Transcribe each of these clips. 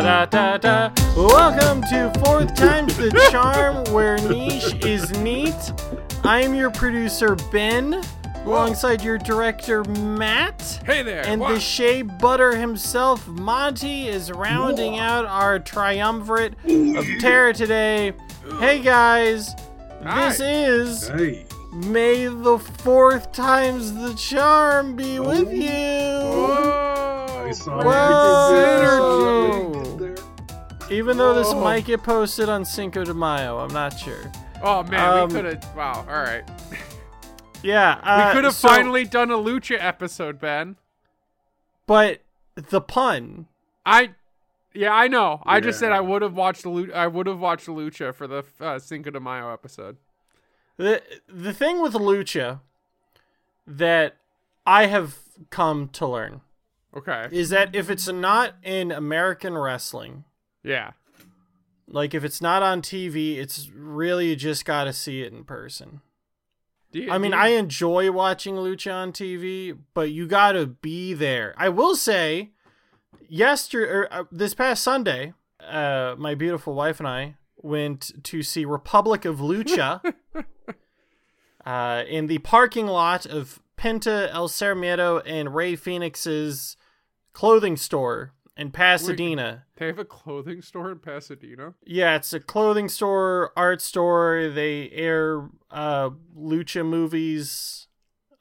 ba da da da. Welcome to Fourth Time's the Charm, where niche is neat. I am your producer, Ben, alongside your director, Matt. Hey there. And Wha- the Shea Butter himself, Monty, is rounding out our triumvirate of terror today. Hey guys, this is Hey. May the fourth time's the charm be with oh. you. Whoa. I saw Whoa. Even though this might get posted on Cinco de Mayo, I'm not sure. Oh man, Um, we could have. Wow. All right. Yeah, uh, we could have so- finally done a lucha episode, Ben. But the pun. I. Yeah, I know. I just said I would have watched the I would have watched lucha for the uh, Cinco de Mayo episode. The the thing with lucha that I have come to learn Okay. is that if it's not in American wrestling, Yeah. like if it's not on TV, it's really you just got to see it in person. You- I mean, you- I enjoy watching lucha on TV, but you got to be there. I will say, yesterday, or, uh, this past Sunday, uh, my beautiful wife and I went to see Republic of Lucha uh, in the parking lot of Penta El Sarmiento and Rey Fenix's clothing store in Pasadena. They have a clothing store in Pasadena. Yeah, it's a clothing store, art store. They air uh, lucha movies.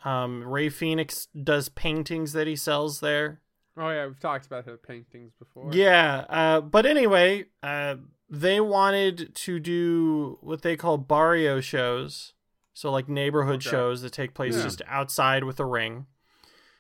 Um, Rey Fenix does paintings that he sells there. Oh yeah, we've talked about the paintings before. Yeah, uh, but anyway, uh, they wanted to do what they call barrio shows, so like neighborhood Okay. shows that take place Yeah. just outside with a ring,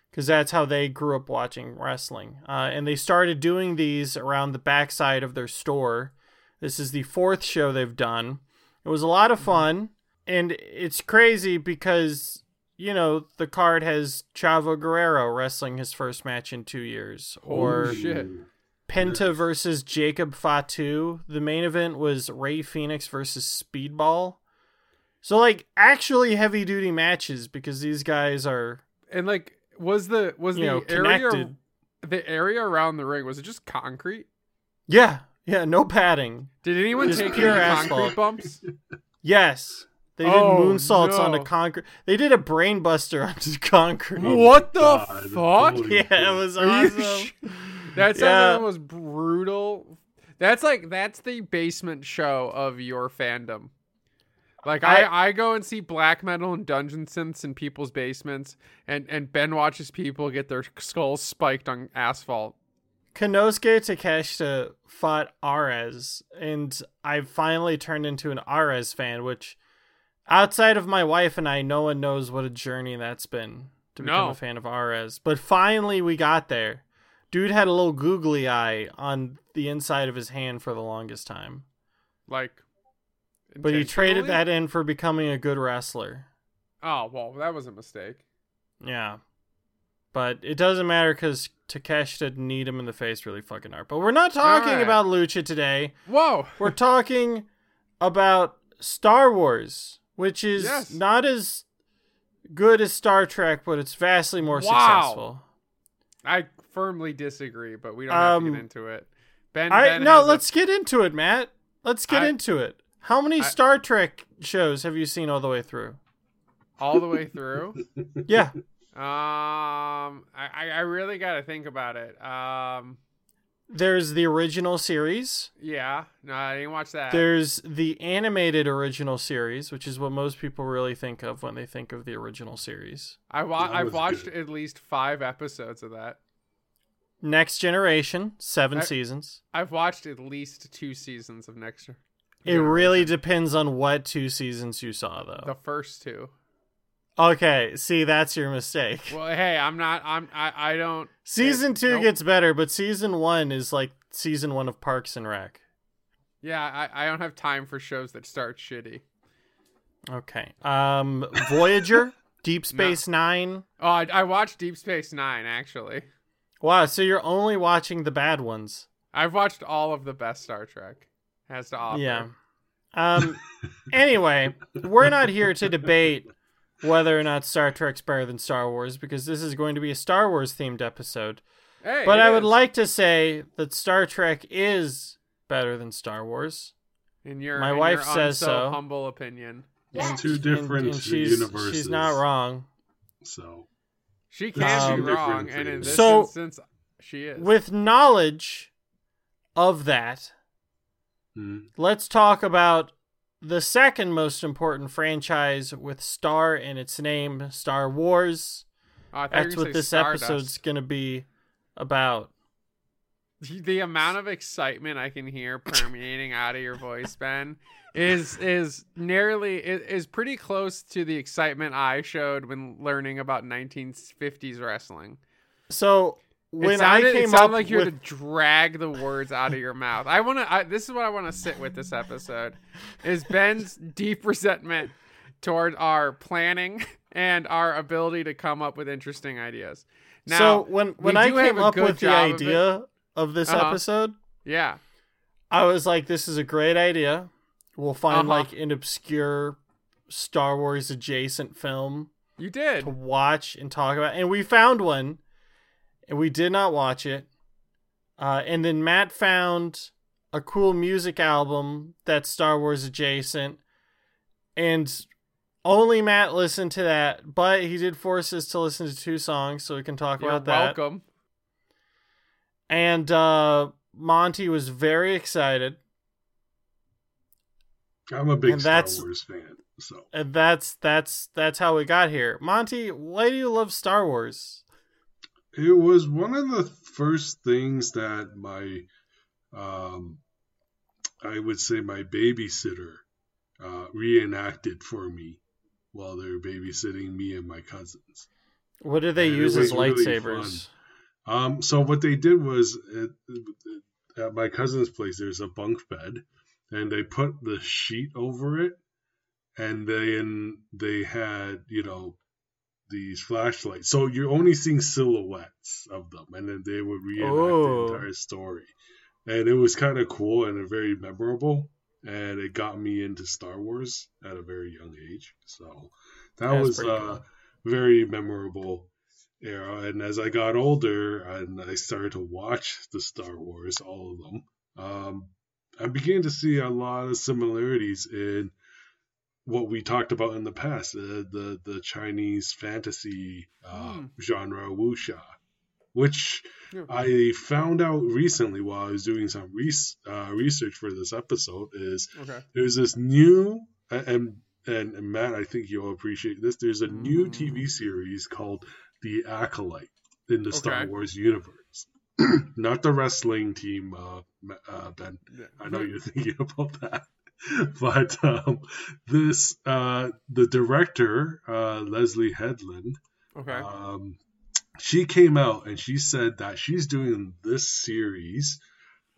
because that's how they grew up watching wrestling. Uh, and they started doing these around the backside of their store. This is the fourth show they've done. It was a lot of fun, and it's crazy because you know the card has Chavo Guerrero wrestling his first match in two years, or. Penta versus Jacob Fatu. The main event was Rey Fenix versus Speedball. So like actually heavy duty matches because these guys are And like, was the was you the know area connected. the area around the ring was it just concrete? Yeah, yeah, no padding. Did anyone Just take pure any asphalt. concrete bumps? Yes. They did Oh, moonsaults no. onto concrete. They did a brain buster onto concrete. Oh what the God, fuck? holy Yeah, it was awesome. sh- That sounds Yeah. like the most brutal. That's like that's the basement show of your fandom. Like I, I, go and see black metal and dungeon synths in people's basements, and and Ben watches people get their skulls spiked on asphalt. Konosuke Takeshita fought Ares, and I finally turned into an Ares fan, which outside of my wife and I, no one knows what a journey that's been to become No. a fan of Ares. But finally we got there. Dude had a little googly eye on the inside of his hand for the longest time. Like, But he traded that in for becoming a good wrestler. Oh well, that was a mistake. Yeah. But it doesn't matter because Takeshita didn't need him in the face really fucking hard. But we're not talking Alright. about Lucha today. Whoa! We're talking about Star Wars, which is Yes. not as good as Star Trek, but it's vastly more Wow. successful. I firmly disagree, but we don't have to Um, get into it. Ben, I ben no, let's get into it, Matt. Let's get I- into it. How many I- Star Trek shows have you seen all the way through? all the way through. Yeah. Um, I, I I really got to think about it. Um, There's the original series. yeah, no, I didn't watch that. There's the animated original series, which is what most people really think of when they think of the original series. I wa- I've watched good. at least five episodes of that. Next Generation, seven I- seasons. I've watched at least two seasons of Next. It really depends on what two seasons you saw, though. the first two. Okay, see, that's your mistake. Well, hey, I'm not. I'm. I. I don't. Season two Nope. gets better, but season one is like season one of Parks and Rec. Yeah, I. I don't have time for shows that start shitty. Okay. Um, Voyager, Deep Space Nine. Oh, I, I watched Deep Space Nine actually. Wow, so you're only watching the bad ones. I've watched all of the best Star Trek has to offer. Yeah. Um. anyway, we're not here to debate whether or not Star Trek's better than Star Wars because this is going to be a Star Wars themed episode. Hey, but it I would like to say that Star Trek is better than Star Wars. in your my in wife your says so. humble opinion. It's two different and she's, universes. She's not wrong. So She can Um, be wrong, and in this So- instance, she is. With knowledge of that, mm, let's talk about the second most important franchise with Star in its name, Star Wars. Oh, I thought you were That's what this Stardust. episode's going to be about. The- the amount of excitement I can hear permeating out of your voice, Ben, is is nearly is, is pretty close to the excitement I showed when learning about 1950s wrestling. So It when sounded, I it sounded up like you had with to drag the words out of your mouth. I want to. This is what I want to sit with this episode: is Ben's deep resentment toward our planning and our ability to come up with interesting ideas. Now, so when when I came up with the job of idea of this Uh-huh. episode, yeah, I was like, "This is a great idea. We'll find Uh-huh. like an obscure Star Wars adjacent film you did. to watch and talk about." And we found one, and we did not watch it. Uh, and then Matt found a cool music album that's Star Wars adjacent, and only Matt listened to that. But he did force us to listen to two songs, so we can talk You're about that. welcome. And uh, Monty was very excited. I'm a big And Star that's- Wars fan. So And that's that's that's how we got here. Monty, why do you love Star Wars? It was one of the first things that my, um, I would say my babysitter, uh, reenacted for me while they were babysitting me and my cousins. What do they And use as was really lightsabers? Um, so what they did was at, at my cousin's place, there's a bunk bed, and they put the sheet over it, and then they had you know these flashlights. So you're only seeing silhouettes of them, and then they would reenact Oh. the entire story, and it was kind of cool and very memorable, and it got me into Star Wars at a very young age. So that That's was a uh, cool. very memorable era. And as I got older and I started to watch the Star Wars, all of them, um, I began to see a lot of similarities in what we talked about in the past, uh, the the Chinese fantasy uh, Hmm. genre wuxia, which Yeah. I found out recently while I was doing some res- uh, research for this episode is Okay. there's this new and and, and Matt, I think you'll appreciate this. There's a new Mm. TV series called The Acolyte in the Star Wars universe. Not the wrestling team, uh, uh, Ben. I know you're thinking about that. But um, this, uh, the director, uh, Leslie Headland, Okay. um, she came out and she said that she's doing this series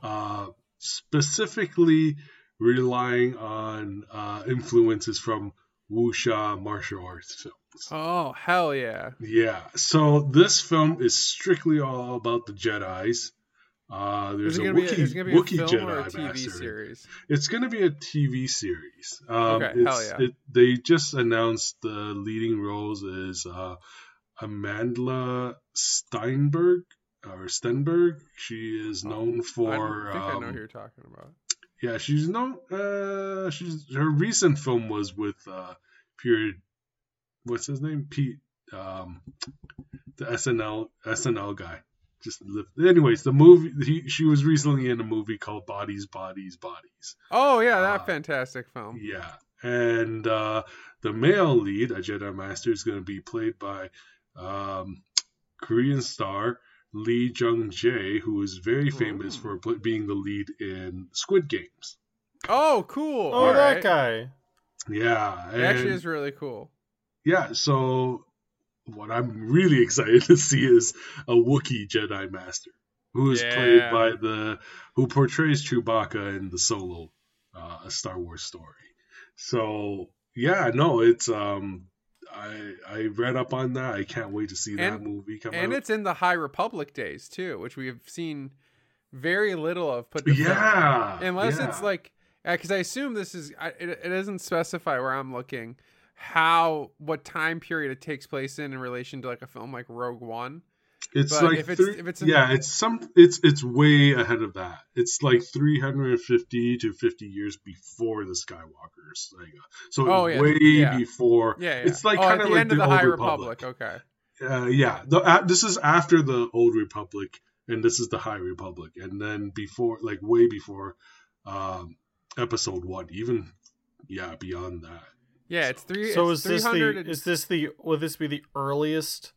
uh, specifically relying on uh, influences from wuxia martial arts films. oh hell yeah! Yeah, so this film is strictly all about the Jedi's. Uh, there's a Wookiee, is gonna be a Wookiee film Jedi or a TV master. series? It's going to be a TV series. Um, Okay, hell yeah. It, they just announced the leading roles is uh, Amandla Steinberg or Stenberg. She is known I for. think I know um, who you're talking about. yeah, she's known. Uh, she's her recent film was with uh, Pure. What's his name? Pete. Um, the SNL SNL guy. Just live. Anyways, the movie. He, she was recently in a movie called Bodies, Bodies, Bodies. Oh yeah, that uh, fantastic film. Yeah. And uh, the male lead, a Jedi Master, is going to be played by um, Korean star Lee Jung Jae, who is very famous Ooh. for being the lead in Squid Games. Oh cool. Oh, All that right. guy. Yeah. It actually is really cool. Yeah, so what I'm really excited to see is a Wookiee Jedi Master who is played by the who portrays Chewbacca in the Solo uh, a Star Wars story. So yeah, no, it's um I I read up on that. I can't wait to see that movie come And out. it's in the High Republic days too, which we have seen very little of. Put to film. yeah, unless yeah. it's like because I assume this is it, it doesn't specify where I'm looking how what time period it takes place in in relation to like a film like Rogue One. It's But like if it's- three, if it's in- yeah, it's some it's it's way ahead of that. It's like 350 to 50 years before the Skywalkers. saga. So Oh, yeah, way yeah. before. Yeah, yeah. It's like oh, kind of like the, the Old High Republic. Republic. Okay. Uh, yeah, the, uh, this is after the Old Republic, and this is the High Republic, and then before, like way before, um, Episode One, even yeah, beyond that. Yeah, it's three. So it's is this the and- is this the will this be the earliest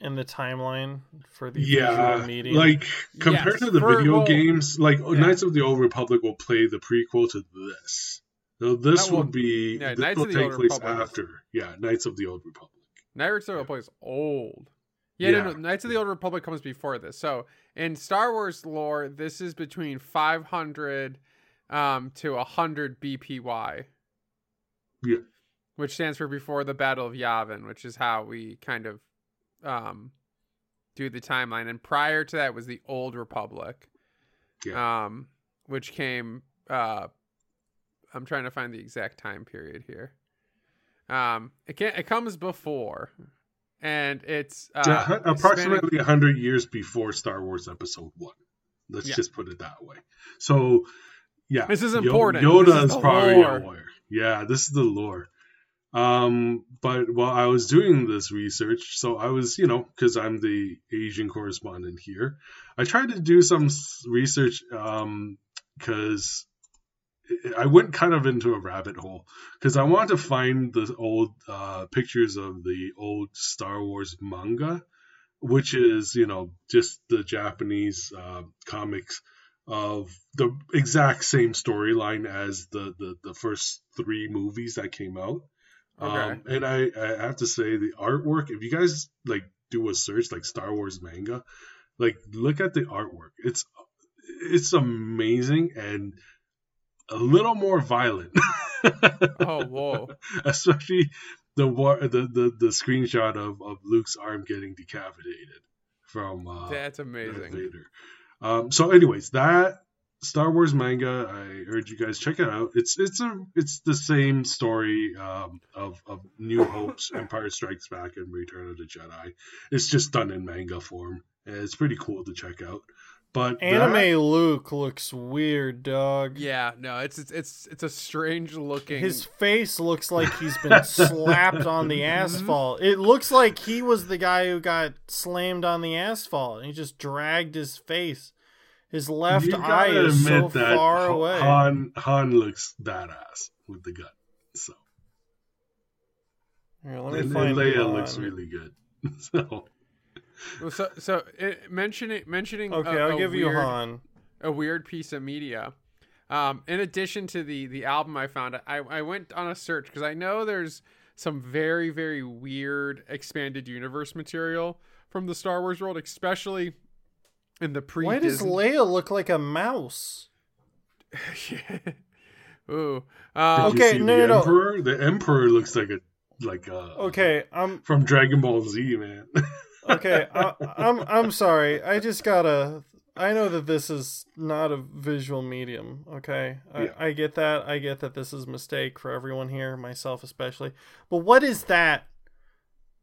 in the timeline for the Yeah, visual medium? like compared Yes, to the video well, games, like yeah. Knights of the Old Republic will play the prequel to this. So this That will- be yeah, this Knights will of the take Old place Republic after. Yeah, Knights of the Old Republic. Knights of the Old Republic is old. Yeah, no, no, Knights of the Old Republic comes before this. So in Star Wars lore, this is between 500 um, to 100 BBY. Yeah. Which stands for before the Battle of Yavin, which is how we kind of um, do the timeline. And prior to that was the Old Republic, um, which came. Uh, I'm trying to find the exact time period here. Um, it can it comes before, and it's uh, Yeah, approximately 100 years before Star Wars Episode 1. Let's Yeah. just put it that way. So, yeah. This is important. Yoda This is is, probably lore. aware. Yeah, this is the lore. Um, but while I was doing this research, so I was, you know, because I'm the Asian correspondent here, I tried to do some research um, because I went kind of into a rabbit hole because I wanted to find the old uh, pictures of the old Star Wars manga, which is you know just the Japanese uh, comics of the exact same storyline as the, the the first three movies that came out. Okay. Um, and I, I have to say the artwork. If you guys like do a search like Star Wars manga, like look at the artwork. It's it's amazing and a little more violent. Oh, whoa. Especially the war the, the the screenshot of, of Luke's arm getting decapitated from uh, That's amazing. Vader. Um, so, anyways, that Star Wars manga, I urge you guys check it out. It's it's a it's the same story um, of of New Hope's Empire Strikes Back and Return of the Jedi. It's just done in manga form, and it's pretty cool to check out. But Anime that- Luke looks weird, dog. Yeah, no, it's it's it's, it's a strange looking. His face looks like he's been slapped on the asphalt. It looks like he was the guy who got slammed on the asphalt and he just dragged his face. His left eye is so that far Ha- away. Han Han looks badass with the gun. So Here, let me and, and Leia Han. looks really good. So Well, so so it, mentioning mentioning. Okay, i I'll give you Han. a weird piece of media. Um, in addition to the the album I found, I I went on a search because I know there's some very very weird expanded universe material from the Star Wars world, especially in the pre. Why does Leia look like a mouse? Ooh. Did Um, Okay, see no, the no, no. Emperor? The Emperor looks like a like a Okay, I'm from Dragon Ball Z, man. okay. I, I'm I'm sorry. I just gotta. I know that this is not a visual medium. Okay, I, Yeah. I get that. I get that this is a mistake for everyone here, myself especially. But what is that,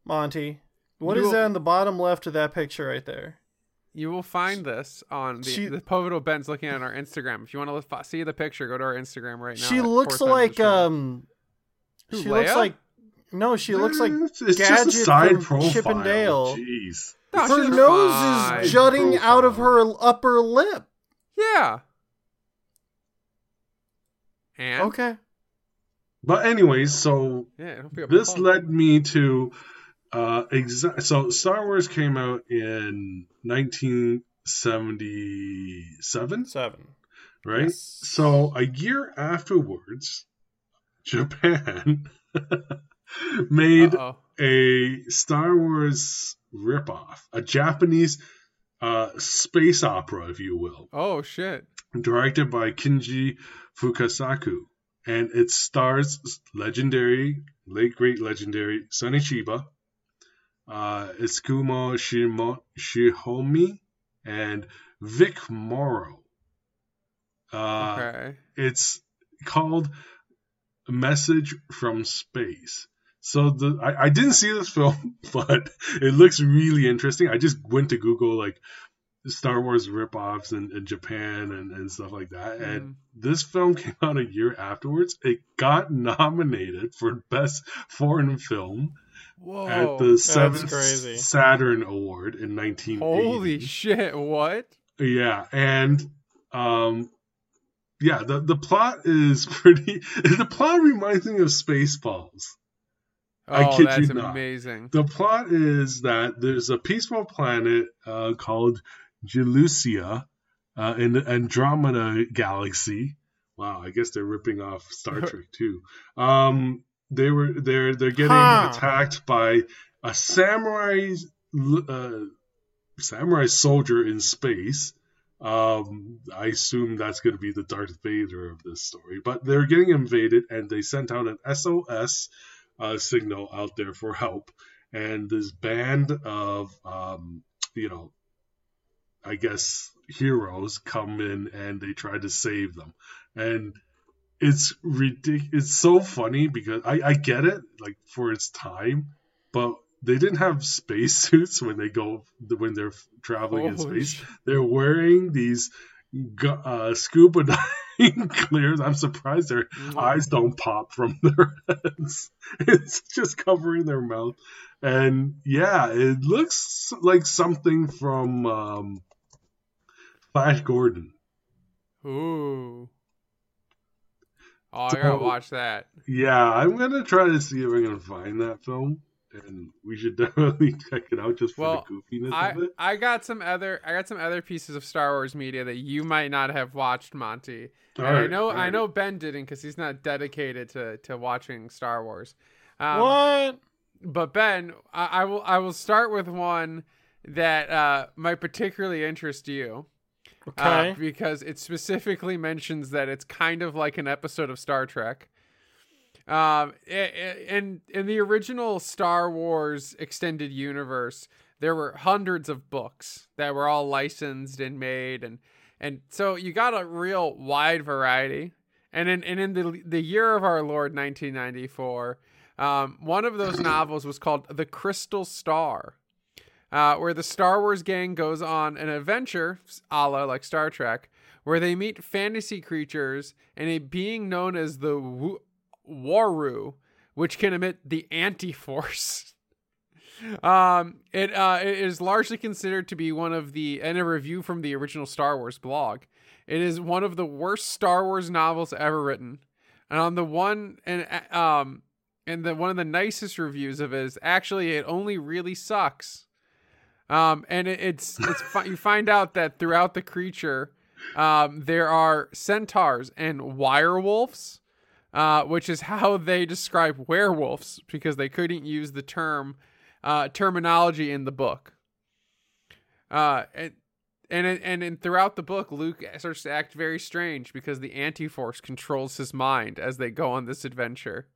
Monty? What is You- that in the bottom left of that picture right there? You will find this on the, She- the pivotal Ben's looking at our Instagram. If you want to see the picture, go to our Instagram right now. she looks like um. Who, she looks like no. She looks like it's, it's Gadget just a side from profile. Chip and Dale. Jeez. No, her nose fine. is jutting out of her upper lip. Yeah. And Okay. But anyways, so yeah, don't be a this led me to uh exa- so Star Wars came out in 1977, Seven. right? Yes. So a year afterwards, Japan made Uh-oh. a Star Wars ripoff, a Japanese uh, space opera, if you will, Oh shit. directed by Kinji Fukasaku. And it stars legendary, late great legendary Sonny Chiba, uh, Iskumo Shimo- Shihomi, and Vic Morrow. Uh, Okay. it's called Message from Space. So the I, I didn't see this film, but it looks really interesting. I just went to Google like Star Wars ripoffs in, in Japan and, and stuff like that. Mm. And this film came out a year afterwards. It got nominated for Best Foreign Film Whoa. at the seventh. Saturn Award in 1980. Holy shit! What? Yeah, and um, yeah, the the plot is pretty. The plot reminds me of Spaceballs. I Oh, kid that's you not. amazing. The plot is that there's a peaceful planet uh, called Jillucia uh, in the Andromeda Galaxy. Wow, I guess they're ripping off Star Trek too. Um, they were they're they're getting Huh. attacked by a samurai uh, samurai soldier in space. Um, I assume that's going to be the Darth Vader of this story, but they're getting invaded, and they sent out an SOS uh, signal out there for help, and this band of um, you know, I guess heroes come in and they try to save them, and it's ridiculous. It's so funny because I I get it like for its time, but they didn't have spacesuits when they go when they're traveling in space. shit. They're wearing these uh, scuba diving clears. I'm surprised their eyes don't pop from their heads. It's just covering their mouth. And yeah, it looks like something from um, Flash Gordon. Ooh. Oh, I gotta watch that. Yeah, I'm gonna try to see if I can find that film, and we should definitely check it out just for Well, the goofiness I of it. I got some other I got some other pieces of Star Wars media that you might not have watched, Monty. And I Alright, know I alright. know Ben didn't because he's not dedicated to to watching Star Wars. Um, what? But Ben, I, I will I will start with one that uh, might particularly interest you. Uh, Okay. because it specifically mentions that it's kind of like an episode of Star Trek. Um, in in the original Star Wars extended universe, there were hundreds of books that were all licensed and made, and and so you got a real wide variety. And in and in the the year of our Lord, 1994, um, one of those novels was called The Crystal Star uh, where the Star Wars gang goes on an adventure, a la like Star Trek, where they meet fantasy creatures and a being known as the Wu- Waru, which can emit the anti-force. um, it uh, it is largely considered to be one of the, and a review from the original Star Wars blog. It is one of the worst Star Wars novels ever written, and on the one and um, and the one of the nicest reviews of it is actually it only really sucks. Um, and it, it's it's you find out that throughout the creature, um, there are centaurs and wirewolves, uh, which is how they describe werewolves because they couldn't use the term uh, terminology in the book. Uh, and and and and throughout the book, Luke starts to act very strange because the anti-force controls his mind as they go on this adventure.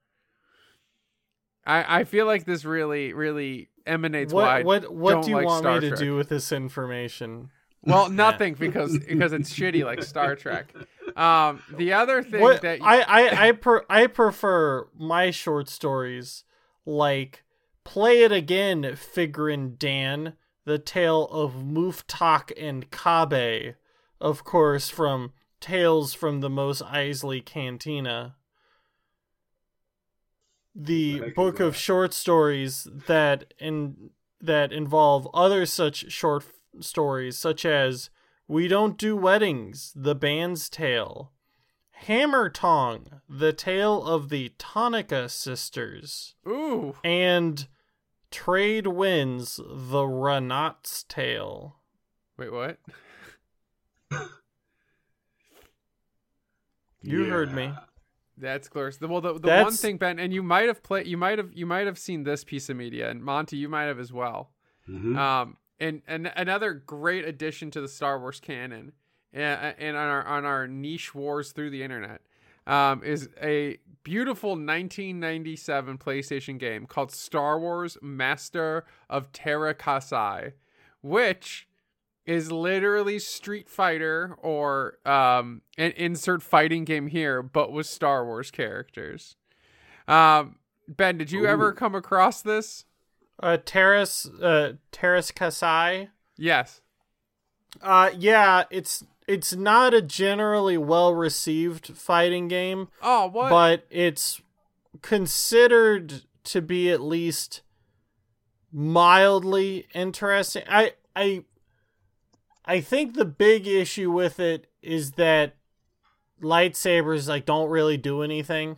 I I feel like this really really emanates why What what what don't do you like want Star me to do with this information? Well, nothing because because it's shitty like Star Trek. Um, the other thing What that I I I, per, I prefer my short stories like Play It Again, Figrin D'an, The Tale of Muftak and Kabe, of course from Tales from the Mos Eisley Cantina. The book of short stories that in that involve other such short f- stories such as We Don't Do Weddings, The Band's Tale, Hammertong, The Tale of the Tonnika Sisters, ooh and Trade Winds, The Ranat's Tale. wait what? You heard me. That's glorious. The- Well, the, the one thing, Ben, and you might have played, you might have, you might have seen this piece of media, and Monty, you might have as well. Mhm. Um, and, and another great addition to the Star Wars canon, and, and on our on our niche wars through the internet, um, is a beautiful 1997 PlayStation game called Star Wars Master of Teräs Käsi, which is literally Street Fighter or um, an insert fighting game here, but with Star Wars characters. Um, Ben, did you ever come across this? Uh, Teräs, uh, Teräs Käsi. Yes. Uh, yeah, it's it's not a generally well received fighting game, Oh, what? but it's considered to be at least mildly interesting. I I I think the big issue with it is that lightsabers like don't really do anything.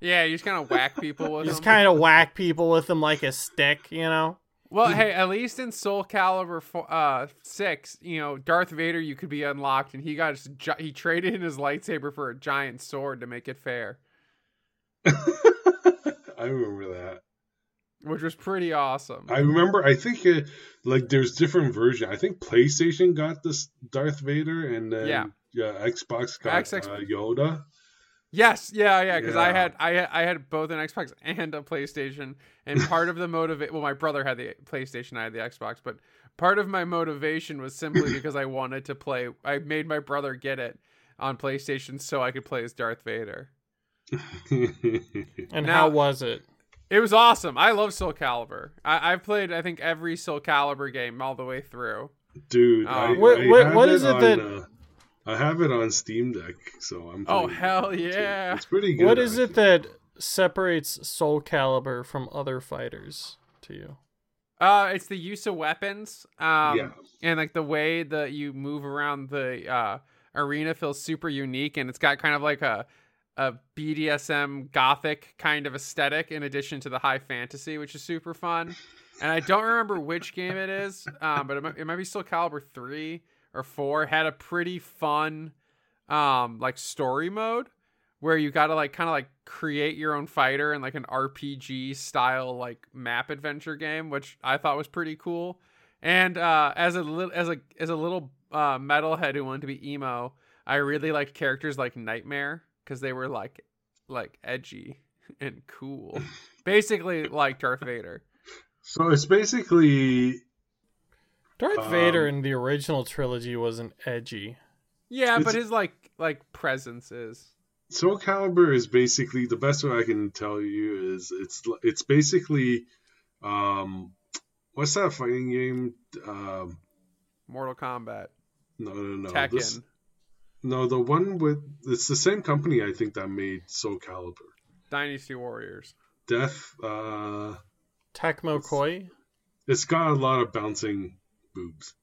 yeah, you just kind of whack people with You just them. kind of whack people with them like a stick, you know. Well, hey, at least in Soul Calibur fo- uh, six, you know, Darth Vader, you could be unlocked, and he got his he traded in his lightsaber for a giant sword to make it fair, I remember that. Which was pretty awesome. I remember. I think it, like there's different versions. I think PlayStation got this Darth Vader, and then Yeah. yeah, Xbox got XX uh, Yoda. Yes, yeah, yeah. Because I had I had, I had both an Xbox and a PlayStation, and part of the motivate well, my brother had the PlayStation, I had the Xbox, but part of my motivation was simply because I wanted to play. I made my brother get it on PlayStation so I could play as Darth Vader. And Now- how was it? It was awesome. I love Soul Calibur. I, I've played I think every Soul Calibur game all the way through. Dude, Oh. I, What- I what- what is it on, that- uh, I have it on Steam Deck, so I'm. Oh, hell it, too. yeah. It's pretty good. What is it that separates Soul Calibur from other fighters to you? Uh, it's the use of weapons. Um, Yeah. and like the way that you move around the uh arena feels super unique, and it's got kind of like a a BDSM gothic kind of aesthetic in addition to the high fantasy, which is super fun. And I don't remember which game it is, um, but it might, it might be Soul Calibur three or four. Had a pretty fun, um, like story mode where you got to like kind of like create your own fighter in like an RPG style like map adventure game, which I thought was pretty cool. And uh, as a little as a as a little uh, metalhead who wanted to be emo, I really liked characters like Nightmare because they were like like edgy and cool, basically like Darth Vader. So it's basically Darth Um, Vader in the original trilogy wasn't edgy. Yeah, but his like like presence is. Soul Calibur is basically the best way I can tell you is it's it's basically um what's that fighting game? Um Mortal Kombat, no no no Tekken. this- no the one with it's the same company I think that made Soul Calibur. Dynasty Warriors. Death uh Tecmo Koei? it's got a lot of bouncing boobs.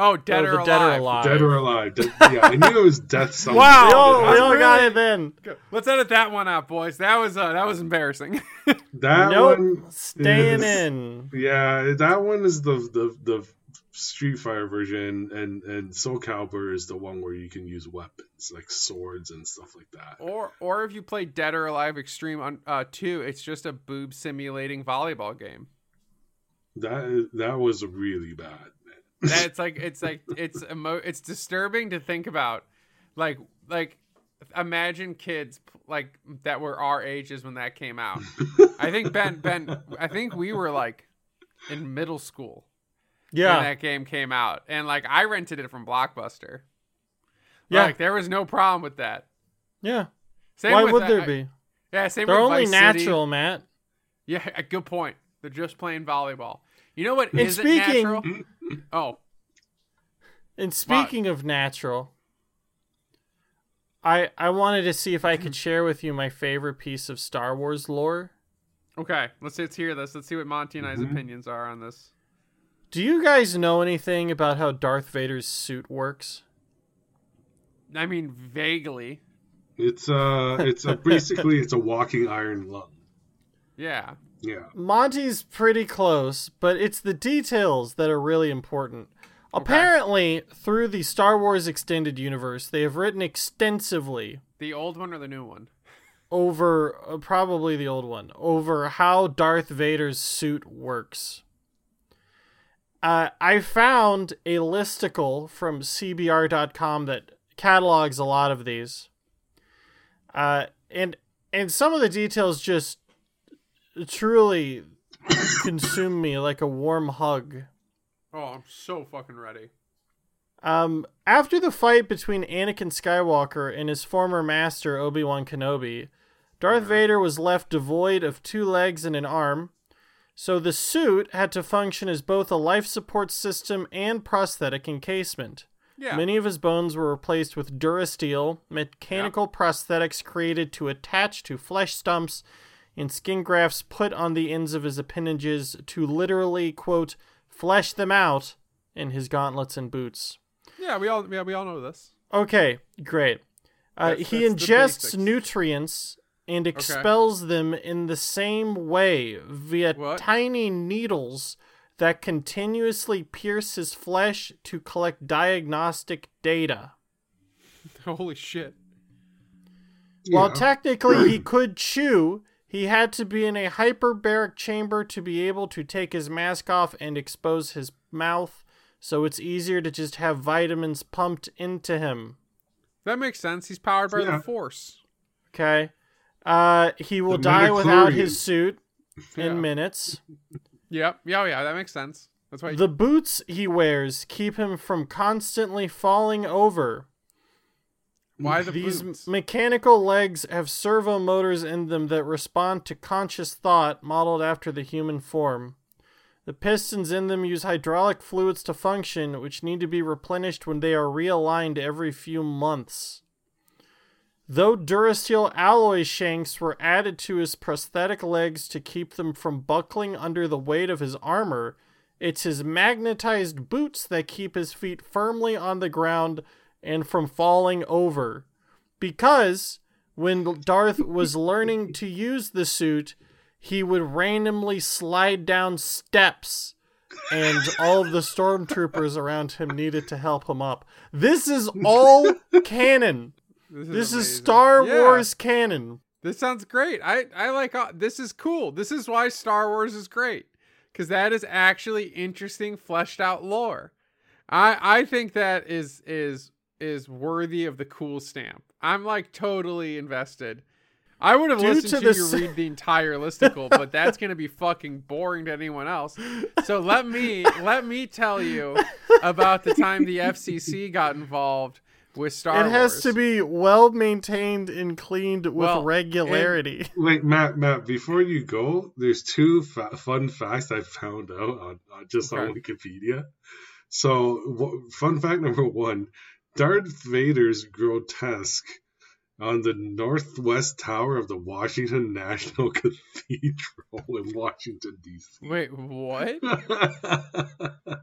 Oh, Dead, Oh, or, the alive. Dead or Alive. Dead or alive. Dead- yeah, I knew it was death something. Wow. We all, we I'm all got really- it then. Let's edit that one out, boys. That was uh, that was embarrassing. That nope. one Staying is- in. Yeah, that one is the the the Street Fighter version, and and Soul Calibur is the one where you can use weapons like swords and stuff like that. or or if you play Dead or Alive Extreme on uh, two, it's just a boob simulating volleyball game. That that was really bad. Man. That's like it's like it's emo- it's disturbing to think about. Like like imagine kids like that were our ages when that came out. I think Ben Ben I think we were like in middle school when Yeah. that game came out, and like I rented it from Blockbuster. Yeah. Like there was no problem with that. Yeah. Same Why with would that- there be? Yeah, same They're with only Vice City. natural, Matt. Yeah, a good point. They're just playing volleyball. You know what And speaking- natural? Oh, And speaking of natural, I I wanted to see if I could share with you my favorite piece of Star Wars lore. okay. Let's let's hear this. Let's see what Monty and I's Mhm. opinions are on this. Do you guys know anything about how Darth Vader's suit works? I mean, vaguely. It's uh, it's a basically it's a walking iron lung. Yeah. Yeah, Monty's pretty close, but it's the details that are really important. Apparently, through the Star Wars extended universe, they have written extensively The old one or the new one? over uh, probably the old one over how Darth Vader's suit works. Uh, I found a listicle from CBR.com that catalogs a lot of these, uh, and and some of the details just truly consume me like a warm hug. Oh, I'm so fucking ready. Um, after the fight between Anakin Skywalker and his former master Obi Wan Kenobi, Darth Vader was left devoid of two legs and an arm, so the suit had to function as both a life support system and prosthetic encasement. Yeah. Many of his bones were replaced with Durasteel, mechanical prosthetics created to attach to flesh stumps, and skin grafts put on the ends of his appendages to literally, quote, flesh them out in his gauntlets and boots. yeah, we all yeah, we all know this. Okay, great. Uh, That's- he that's ingests nutrients and expels them in the same way via What? tiny needles that continuously pierce his flesh to collect diagnostic data. Holy shit. While Yeah. technically he could chew, he had to be in a hyperbaric chamber to be able to take his mask off and expose his mouth, so it's easier to just have vitamins pumped into him. That makes sense. He's powered by Yeah. the Force. Okay. Uh, he will The die without his suit Yeah. in minutes. Yep. Yeah, yeah, that makes sense. That's why The boots he wears keep him from constantly falling over. why the These boots? mechanical legs have servo motors in them that respond to conscious thought modeled after the human form. The pistons in them use hydraulic fluids to function, which need to be replenished when they are realigned every few months. Though Durasteel alloy shanks were added to his prosthetic legs to keep them from buckling under the weight of his armor, it's his magnetized boots that keep his feet firmly on the ground and from falling over. Because when Darth was learning to use the suit, he would randomly slide down steps and all of the stormtroopers around him needed to help him up. This is all canon. This This is. Star Yeah. Wars canon. This sounds great. I I like uh, this is cool. This is why Star Wars is great cuz that is actually interesting fleshed out lore. I I think that is is is worthy of the cool stamp. I'm like totally invested. I would have Due listened to to, you read the entire listicle, but that's going to be fucking boring to anyone else. So let me let me tell you about the time the FCC got involved with Star it has Wars. to be well maintained and cleaned with Well, regularity. Wait, Matt, Matt, before you go, there's two fa- fun facts I found out on, on just on Wikipedia. So, w- fun fact number one Darth Vader's grotesque on the northwest tower of the Washington National Cathedral in Washington, D.C. Wait, what?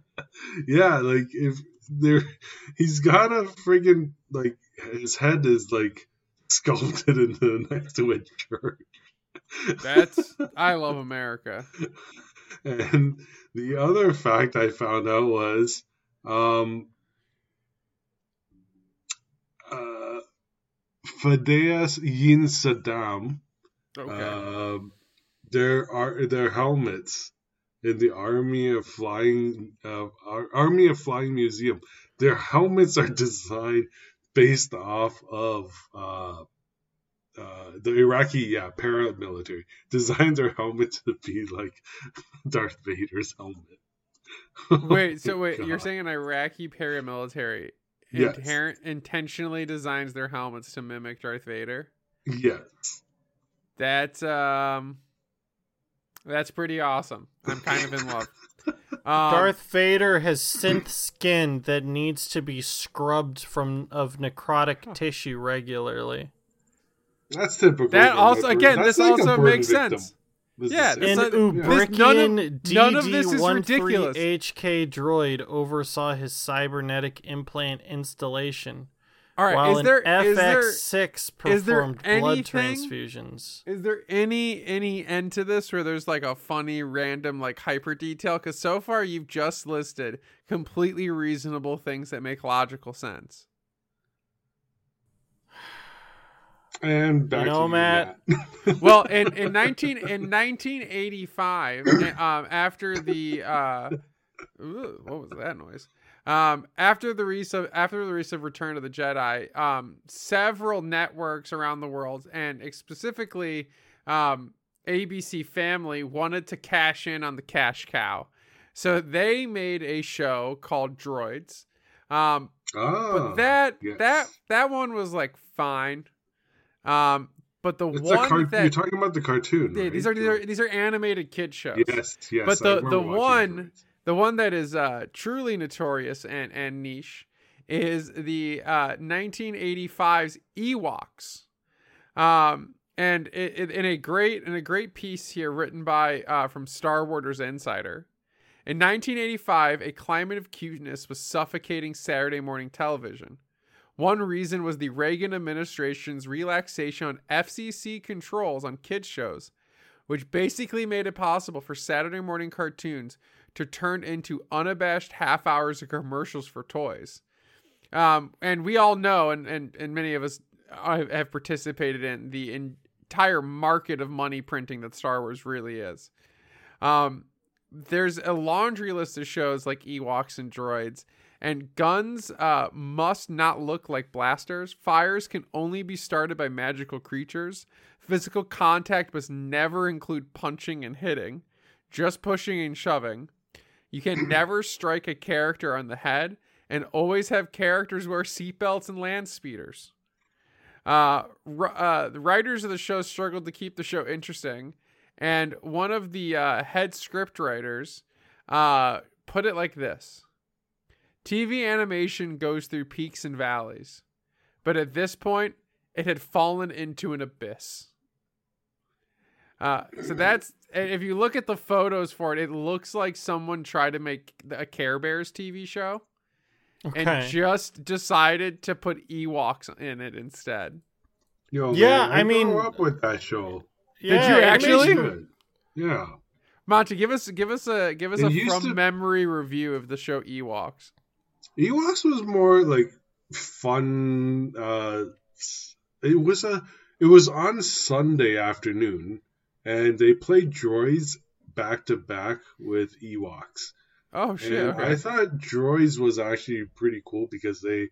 yeah, like if there, he's got a friggin' like his head is like sculpted into the next to a church. That's I love America. and the other fact I found out was, um, uh, Fedayeen Saddam. Okay. Um, there are their helmets in the Army of Flying uh, Army of Flying Museum. Their helmets are designed based off of uh, uh, the Iraqi yeah paramilitary designed their helmet to be like Darth Vader's helmet. wait, so Oh, wait, you're saying an Iraqi paramilitary Yes. inherent, intentionally designs their helmets to mimic Darth Vader? yes. That's um that's pretty awesome. I'm kind of in love. Um, Darth Vader has synth skin that needs to be scrubbed from of necrotic tissue regularly. That's typical. That also- again, that's this like also makes victim. sense. This Yeah, is this An like- sense. none of- Ubrikkian none of this is ridiculous. DD-13HK droid oversaw his cybernetic implant installation, all right, while is there an is there FX6 is there performed blood transfusions. is there any any end to this where there's like a funny random like hyper detail cuz so far you've just listed completely reasonable things that make logical sense. And back You know, Matt. Matt. well, in in nineteen in nineteen eighty five, um, after the uh, ooh, what was that noise? Um, after the release of after the release of Return of the Jedi, um, several networks around the world, and specifically um, ABC Family, wanted to cash in on the cash cow, so they made a show called Droids. Um, Ah, but that yes. that that one was like fine um but the It's one car- that you're talking about the cartoon. Yeah, right? these are these are these are animated kid shows. Yes, yes. But the- the one-. The one that is uh, truly notorious and, and niche is the uh, 1985's Ewoks. Um, and it, it, in a great in a great piece here written by uh, from Star Wars Insider. In 1985, a climate of cuteness was suffocating Saturday morning television. One reason was the Reagan administration's relaxation on FCC controls on kids shows, which basically made it possible for Saturday morning cartoons to turn into unabashed half hours of commercials for toys. Um, and we all know, and, and, and many of us uh, have participated in the entire market of money printing that Star Wars really is. Um, there's a laundry list of shows like Ewoks and Droids, and guns uh, must not look like blasters. Fires can only be started by magical creatures. Physical contact must never include punching and hitting, just pushing and shoving. You can never strike a character on the head, and always have characters wear seatbelts and land speeders. Uh, uh, the writers of the show struggled to keep the show interesting, and one of the uh, head script writers uh, put it like this TV animation goes through peaks and valleys, but at this point, it had fallen into an abyss. Uh, so that's if you look at the photos for it, it looks like someone tried to make a Care Bears TV show Okay. and just decided to put Ewoks in it instead. Yo, Yeah, man, I mean- grew up with that show. yeah, you actually? makes- Good. Yeah. Monty, give us give us a give us It a from to- memory review of the show Ewoks. Ewoks was more like fun. Uh, it was a. It was on Sunday afternoon, and they played droids back to back with Ewoks. Oh shit! Okay. I thought Droids was actually pretty cool because they,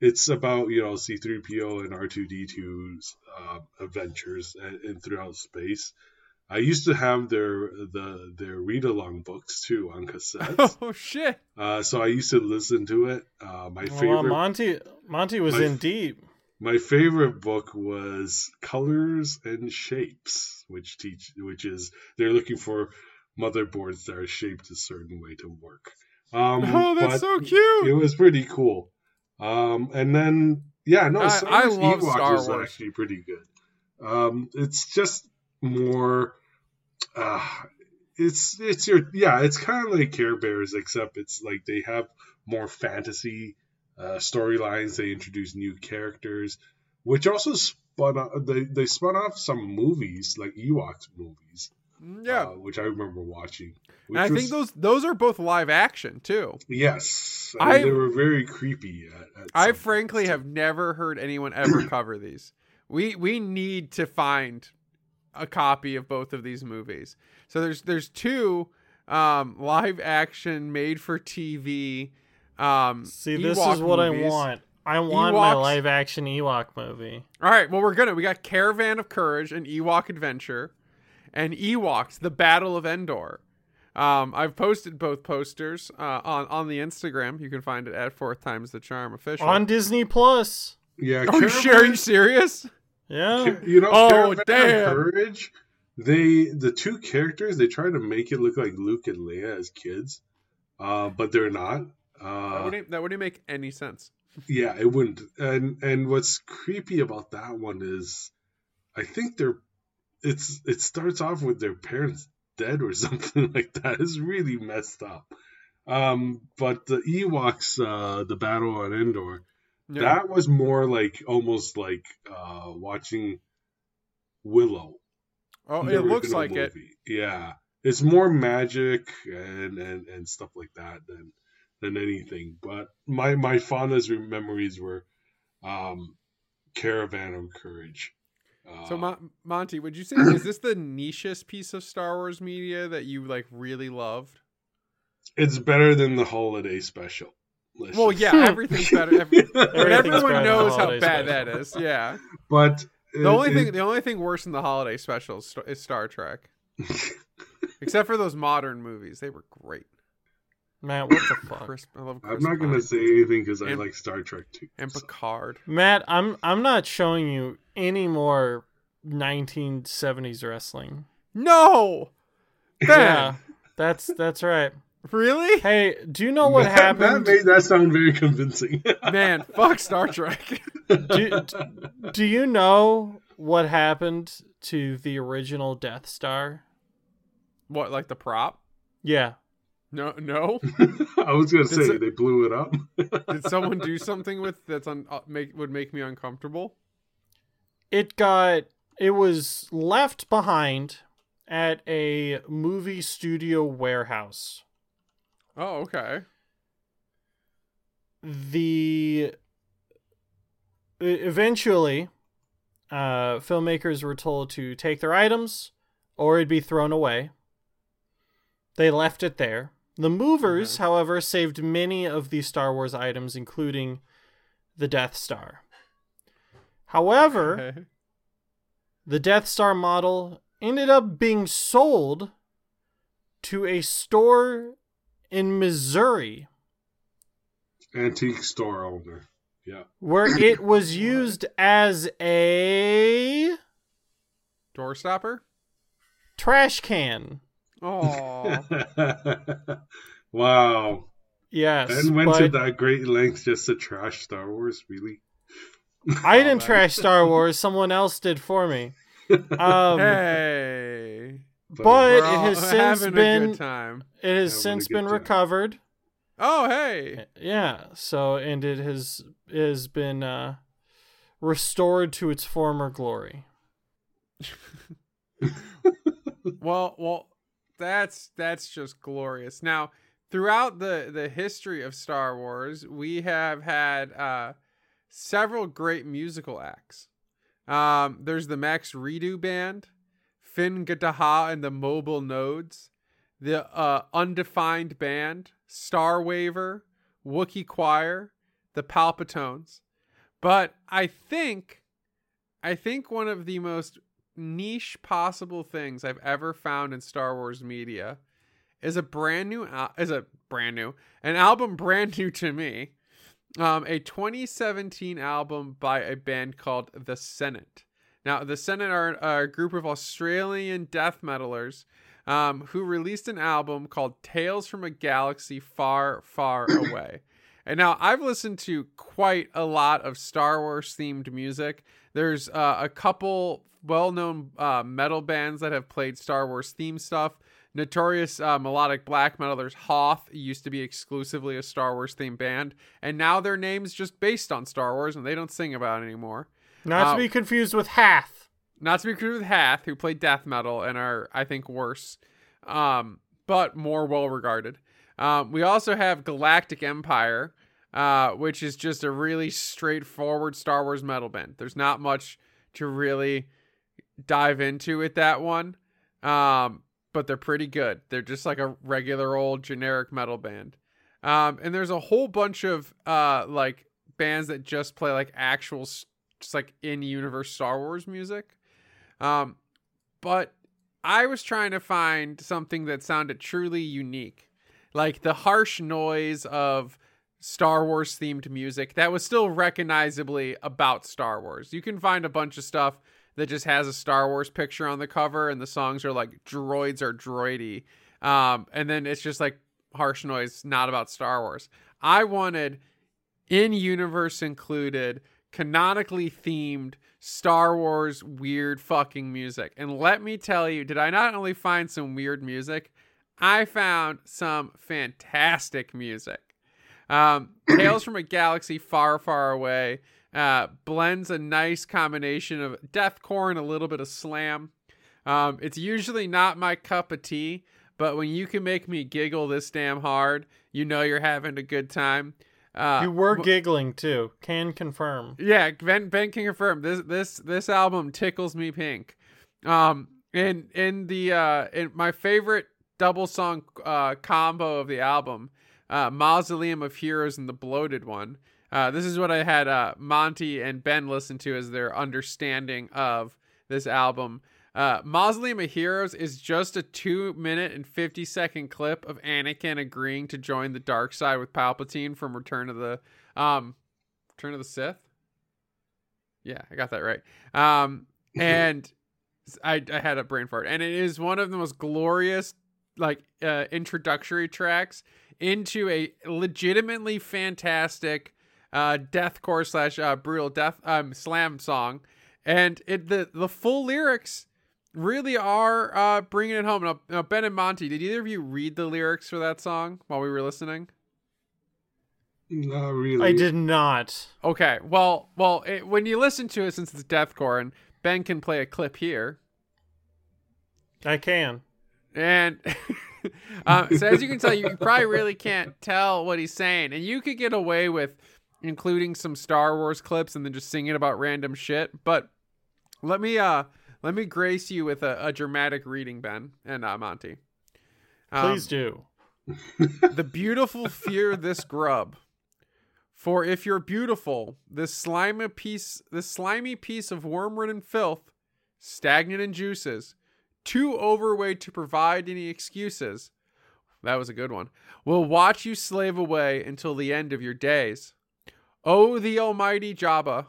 it's about you know C three PO and R two D 2s uh, adventures and, and throughout space. I used to have their the their read along books too on cassettes, oh shit! uh, so I used to listen to it. Uh, my favorite Monty Monty was my- in deep. my favorite book was Colors and Shapes, which teach which is they're looking for motherboards that are shaped a certain way to work. Um, oh, that's so cute. It was pretty cool. Um, and then yeah, no, I- Star I love Star Wars. actually pretty good. Um, it's just more. Uh, it's it's your yeah, it's kind of like Care Bears, except it's like they have more fantasy uh, storylines. They introduce new characters, which also spun off, they they spun off some movies like Ewoks movies. yeah, uh, which I remember watching. and I which think those those are both live action too. yes, and I- they were very creepy. At, at I frankly points. have never heard anyone ever cover these. We we need to find a copy of both of these movies. So there's there's two um, live action made for TV. Um, See, this is what movies. I want. I want my live action Ewok movie. All right, well we're gonna we got Caravan of Courage and Ewok Adventure, and Ewoks: The Battle of Endor. Um, I've posted both posters uh, on on the Instagram. You can find it at Fourth Times the Charm official. On Disney Plus. yeah. oh, Caravan- sure, are you serious? Yeah. You know, Oh, Caravan damn. Courage. They the two characters they try to make it look like Luke and Leia as kids, uh, but they're not. that, Uh, wouldn't, that wouldn't make any sense. yeah, it wouldn't. And and what's creepy about that one is, I think they're it's it starts off with their parents dead or something like that. It's really messed up. Um, but the Ewoks, uh, the battle on Endor, Yeah. that was more like almost like uh, watching Willow. oh, the it looks like it. Yeah, it's more magic and, and and stuff like that than than anything. But my my fondest memories were um, Caravan of Courage. Uh, So, Mon- Monty, would you say is this the nichest piece of Star Wars media that you like really loved? it's better than the holiday special. Let's Well, yeah, hmm. everything's better. Every, but Everything's everyone better knows how bad special. that is. Yeah. but The only thing, the only thing worse than the holiday specials is Star- Trek. Except for those modern movies, they were great. Matt, what the fuck? Chris, I love. I'm Chris not gonna say anything because I like Star Trek too. and so. Picard. Matt, I'm I'm not showing you any more 1970s wrestling. No. Ben. Yeah, that's that's right. Really? Hey, do you know what that, happened? That made that sound very convincing. Man, fuck Star Trek. do, do you know what happened to the original Death Star? what, like the prop? Yeah. No, no. I was gonna say it- they blew it up. Did someone do something with that's un, uh, make would make me uncomfortable? It got it was left behind at a movie studio warehouse. Oh, okay. The eventually uh filmmakers were told to take their items or it'd be thrown away. They left it there. The movers, Okay. however, saved many of the Star Wars items including the Death Star. However, Okay. the Death Star model ended up being sold to a store in Missouri Antique store owner. Yeah. where it was used as a Door stopper. trash can. Oh, wow. Yes. And went to that great length just to trash Star Wars, really? I didn't man. trash Star Wars, someone else did for me. Um, hey. But it has since been time. it has Having since been time. recovered. Oh, hey. Yeah, so and it has it has been uh restored to its former glory. Well, well, that's that's just glorious. Now, throughout the the history of Star Wars, we have had uh, several great musical acts. Um, there's the Max Rebo Band, Figrin D'an and the Modal Nodes, the uh, Undefined Band, Star Waver, Wookiee Choir, the Palpatones. But I think, I think one of the most niche possible things I've ever found in Star Wars media is a brand new al- is a brand new an album brand new to me. Um, a 2017 album by a band called The Senate. Now, The Senate are a group of Australian death metalers um, who released an album called Tales from a Galaxy Far, Far Away. And now I've listened to quite a lot of Star Wars themed music. There's uh, a couple well known uh, metal bands that have played Star Wars theme stuff. Notorious uh, melodic black metalers Hoth used to be exclusively a Star Wars themed band, and now their name's just based on Star Wars and they don't sing about it anymore. Not Uh, to be confused with Hath. Not to be confused with Hath, who played death metal and are, I think, worse, um, but more well regarded. Um, we also have Galactic Empire, uh, which is just a really straightforward Star Wars metal band. There's not much to really dive into with that one, um, but they're pretty good. They're just like a regular old generic metal band. Um, and there's a whole bunch of uh, like bands that just play like actual, just like in universe Star Wars music. Um, but I was trying to find something that sounded truly unique, like the harsh noise of Star Wars themed music that was still recognizably about Star Wars. You can find a bunch of stuff that just has a Star Wars picture on the cover, and the songs are like droids are droidy, um, and then it's just like harsh noise, not about Star Wars. I wanted in universe included, canonically themed Star Wars weird fucking music. And let me tell you, did I not only find some weird music, I found some fantastic music. Um, Tales from a Galaxy Far, Far Away uh, blends a nice combination of deathcore and a little bit of slam. Um, it's usually not my cup of tea, but when you can make me giggle this damn hard, you know you're having a good time. Uh, you were giggling too. Can confirm. yeah, Ben Ben can confirm this this this album tickles me pink. Um, in in the uh in my favorite double song uh combo of the album, uh, Mausoleum of Heroes and the Bloated One. Uh, this is what I had uh Monty and Ben listen to as their understanding of this album. Uh, Mausoleum of Heroes is just a two minute and 50 second clip of Anakin agreeing to join the dark side with Palpatine from Return of the um Return of the Sith. Yeah, I got that right. Um, and I, I had a brain fart, and it is one of the most glorious like uh, introductory tracks into a legitimately fantastic uh, deathcore slash uh, brutal death um, slam song, and it the the full lyrics really are uh, bringing it home. Now, now, Ben and Monty, did either of you read the lyrics for that song while we were listening? Not really. I did not. Okay, well, well, it, when you listen to it, since it's deathcore, and Ben can play a clip here, I can. and um, so as you can tell, you probably really can't tell what he's saying, and you could get away with including some Star Wars clips and then just singing about random shit. But let me uh let me grace you with a, a dramatic reading, Ben and uh, Monty. Um, Please do. the beautiful fear this grub. For if you're beautiful, this slimy piece, this slimy piece of worm-ridden filth, stagnant in juices, too overweight to provide any excuses. That was a good one. Will watch you slave away until the end of your days. Oh, the almighty Jabba,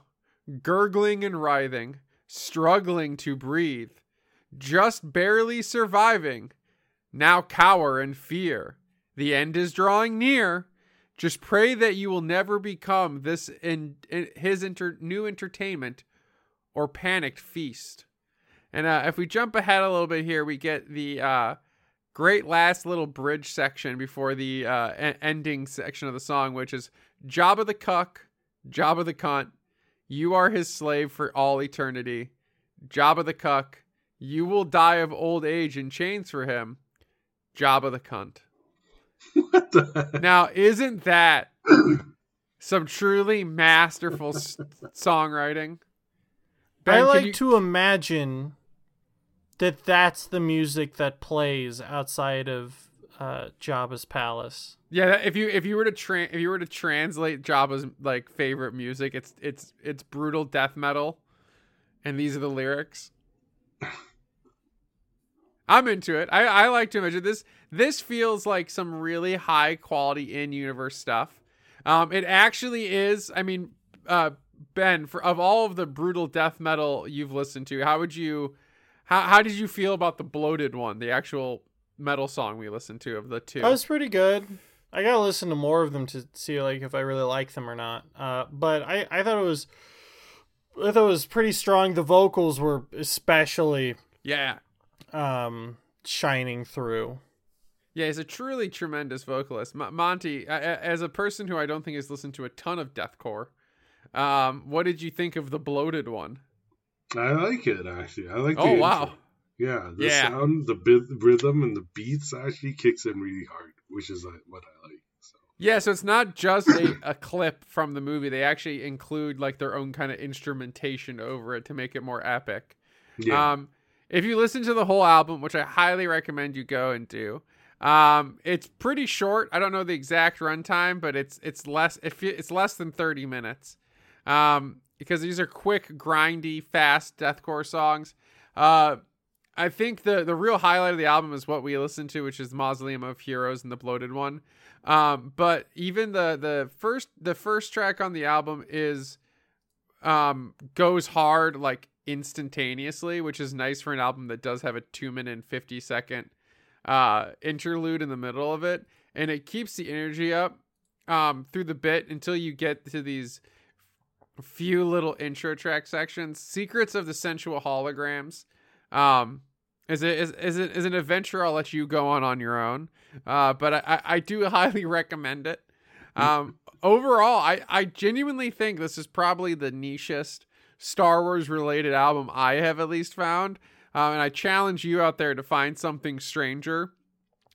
gurgling and writhing, struggling to breathe, just barely surviving. Now cower in fear. The end is drawing near. Just pray that you will never become this in, in his inter, new entertainment or panicked feast. And uh, if we jump ahead a little bit here, we get the uh, great last little bridge section before the uh, ending section of the song, which is Jabba the Cuck, Jabba the Cunt, you are his slave for all eternity. Jabba the Cuck, you will die of old age in chains for him. Jabba the Cunt. What the? Now, isn't that some truly masterful s- songwriting? Ben, I like you- to imagine that that's the music that plays outside of uh, Jabba's palace. Yeah, if you if you were to tra- if you were to translate Jabba's like favorite music, it's it's it's brutal death metal, and these are the lyrics. I'm into it. I I like to imagine this. This feels like some really high quality in universe stuff. Um, it actually is. I mean, uh, Ben, for of all of the brutal death metal you've listened to, how would you, how how did you feel about the bloated one, the actual metal song we listened to of the two? That was pretty good. I gotta listen to more of them to see like if I really like them or not. Uh, but I, I thought it was, I thought it was pretty strong. The vocals were especially yeah. um, shining through. Yeah, he's a truly tremendous vocalist. M- Monty, a- a- as a person who I don't think has listened to a ton of deathcore, um, what did you think of the bloated one? I like it actually. I like. The Oh intro. Yeah, the Yeah. sound, the bit, rhythm, and the beats actually kicks in really hard, which is like what I like. So yeah. So it's not just a, a clip from the movie; they actually include like their own kind of instrumentation over it to make it more epic. yeah, Um, if you listen to the whole album, which I highly recommend you go and do, um, it's pretty short. I don't know the exact runtime, but it's it's less if it's less than thirty minutes. Um, because these are quick, grindy, fast deathcore songs. Uh, I think the the real highlight of the album is what we listened to, which is Mausoleum of Heroes and the Bloated one. Um, but even the the first the first track on the album is um goes hard like instantaneously, which is nice for an album that does have a two minute and fifty second uh interlude in the middle of it, and it keeps the energy up um through the bit until you get to these few little intro track sections. Secrets of the Sensual Holograms. Um is it is is it is an adventure I'll let you go on on your own. Uh but I I, I do highly recommend it. Um overall I I genuinely think this is probably the nichest Star Wars related album I have at least found. Um, and I challenge you out there to find something stranger.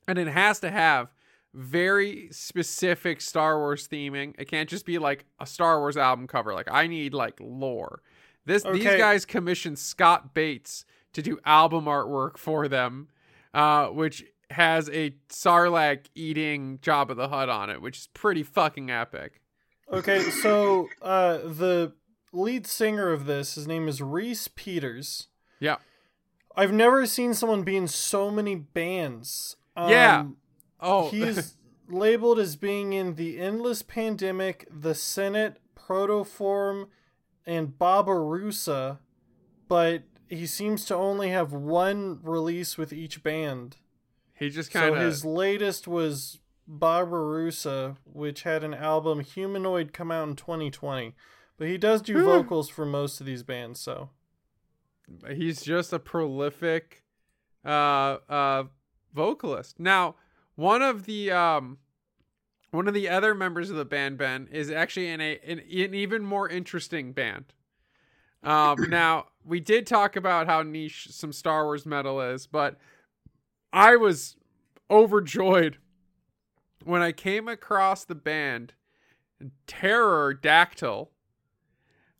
And it has to have very specific Star Wars theming. It can't just be like a Star Wars album cover. Like I need like lore. This these guys commissioned Scott Bates to do album artwork for them, uh, which has a Sarlacc eating Jabba the Hutt on it, which is pretty fucking epic. Okay, so uh, the lead singer of this, his name is Reese Peters. Yeah. I've never seen someone be in so many bands. Um, Yeah. Oh, He's labeled as being in the Endless Pandemic, the Senate, Protoform, and Barbarossa, but he seems to only have one release with each band. He just kind of. So his latest was Barbarossa, which had an album Humanoid come out in 2020. But he does do vocals for most of these bands, so he's just a prolific uh uh vocalist. Now, one of the um one of the other members of the band Ben is actually in a in an even more interesting band. Um now, we did talk about how niche some Star Wars metal is, but I was overjoyed when I came across the band Terror Dactyl,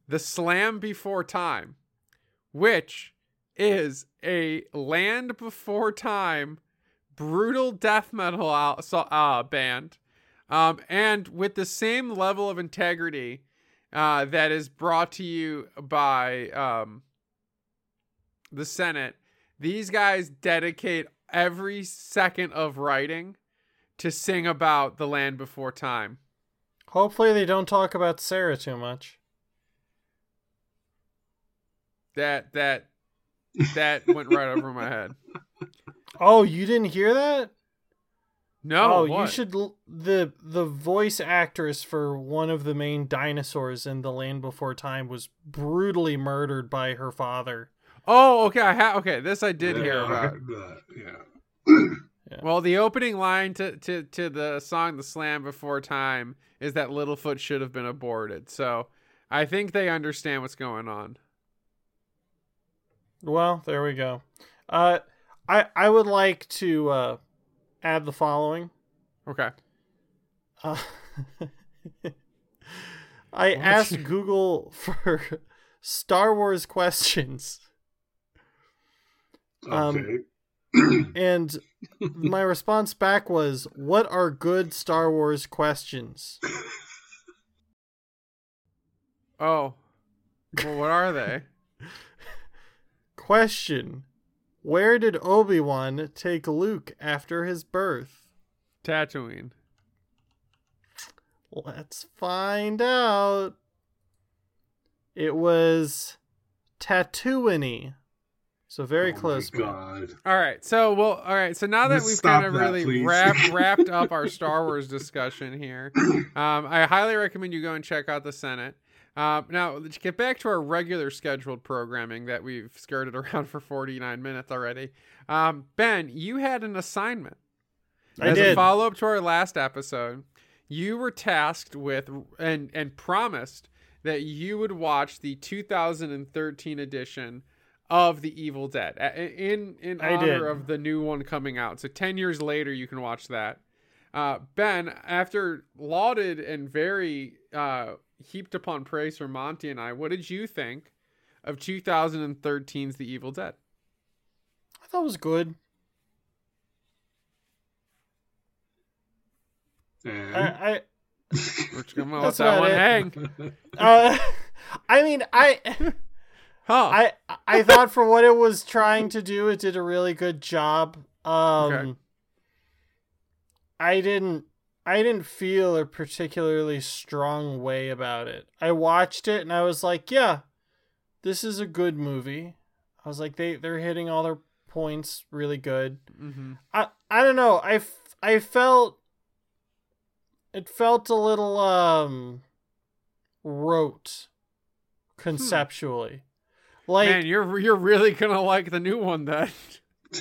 The Slam Before Time, which is a Land Before Time brutal death metal uh, band, um, and with the same level of integrity uh, that is brought to you by um, the Senate. These guys dedicate every second of writing to sing about the land before time. hopefully they don't talk about Cera too much. That that that went right over my head. Oh, you didn't hear that? No, oh, you should l- the the voice actress for one of the main dinosaurs in The Land Before Time was brutally murdered by her father. Oh, okay. I ha- okay. This I did yeah, hear about. heard that, yeah. Well, the opening line to, to, to the song "The Slam Before Time" is that Littlefoot should have been aborted. So I think they understand what's going on. Well, there we go. Uh, I I would like to uh, add the following. Okay. Uh, I What? asked Google for Star Wars questions, Um, Okay. and my response back was, "What are good Star Wars questions?" Oh. Well, what are they? Question: Where did Obi Wan take Luke after his birth? Tatooine. Let's find out. It was Tatooine. So very Oh close. man. God. All right. So, well, all right. So now that Let's we've kind of that, really please. wrap, wrapped up our Star Wars discussion here, um, I highly recommend you go and check out the Senate. Uh, now, let's get back to our regular scheduled programming that we've skirted around for 49 minutes already. Um, ben, you had an assignment. I As a follow up to our last episode, you were tasked with and and promised that you would watch the 2013 edition of The Evil Dead in in I honor did. of the new one coming out. So 10 years later, you can watch that. Uh, ben, after lauded and very uh, heaped upon praise from Monty and I, what did you think of 2013's The Evil Dead? I thought it was good. And I, I We're just gonna let That's that one it. hang. uh, I mean, I, Huh? I, I thought for what it was trying to do, it did a really good job. Um, Okay. I didn't, I didn't feel a particularly strong way about it. I watched it and I was like, yeah, this is a good movie. I was like, they, they're hitting all their points really good. mm-hmm. I I don't know. I, f- I felt it felt a little um rote conceptually. Like Man, you're you're really gonna like the new one then.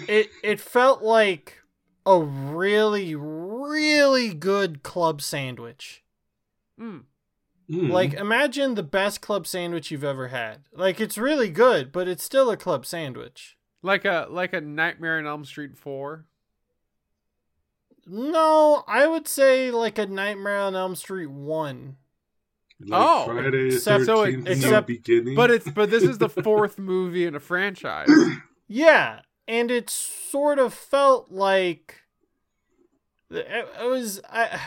it it felt like a really really good club sandwich. Mm. Mm. Like imagine the best club sandwich you've ever had. Like it's really good, but it's still a club sandwich. Like a like a Nightmare on Elm Street four. No, I would say like a Nightmare on Elm Street 1. Like Oh, Friday except- so it- except- the beginning. But it's but this is the fourth movie in a franchise. Yeah, and it sort of felt like it was I,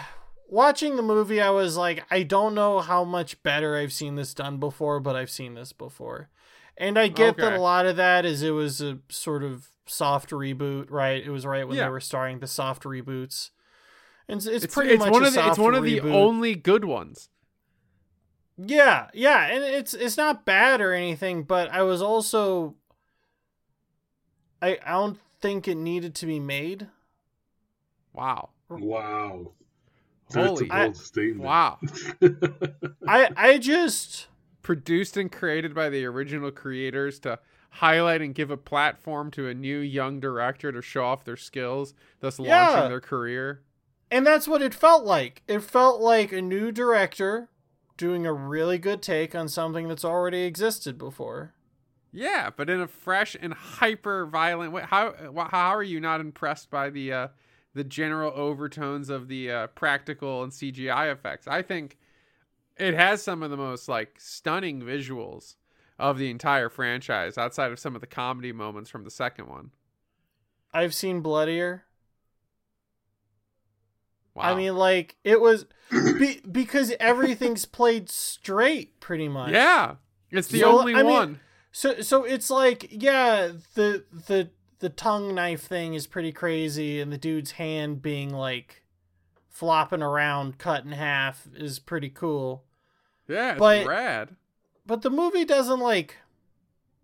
watching the movie. I was like, I don't know how much better I've seen this done before, but I've seen this before, and I get that a lot of that is it was a sort of soft reboot, right? It was right when Yeah. they were starting the soft reboots, and it's, it's, It's, pretty it's much one of the it's one of the only good ones. Yeah, yeah, and it's it's not bad or anything, but I was also I, I don't think it needed to be made. Wow. Wow. That's a bold statement. wow. I I just Produced and created by the original creators to highlight and give a platform to a new young director to show off their skills, thus Yeah. launching their career. and that's what it felt like. It felt like a new director doing a really good take on something that's already existed before. Yeah, but in a fresh and hyper violent way. How how are you not impressed by the uh, the general overtones of the uh, practical and CGI effects? I think it has some of the most like stunning visuals of the entire franchise, outside of some of the comedy moments from the second one. I've seen bloodier. Wow. I mean, like it was be, because everything's played straight, pretty much. yeah, it's the So, only I mean, one. So so it's like yeah, the the the tongue knife thing is pretty crazy, and the dude's hand being like flopping around, cut in half, is pretty cool. Yeah, it's but- rad. But the movie doesn't like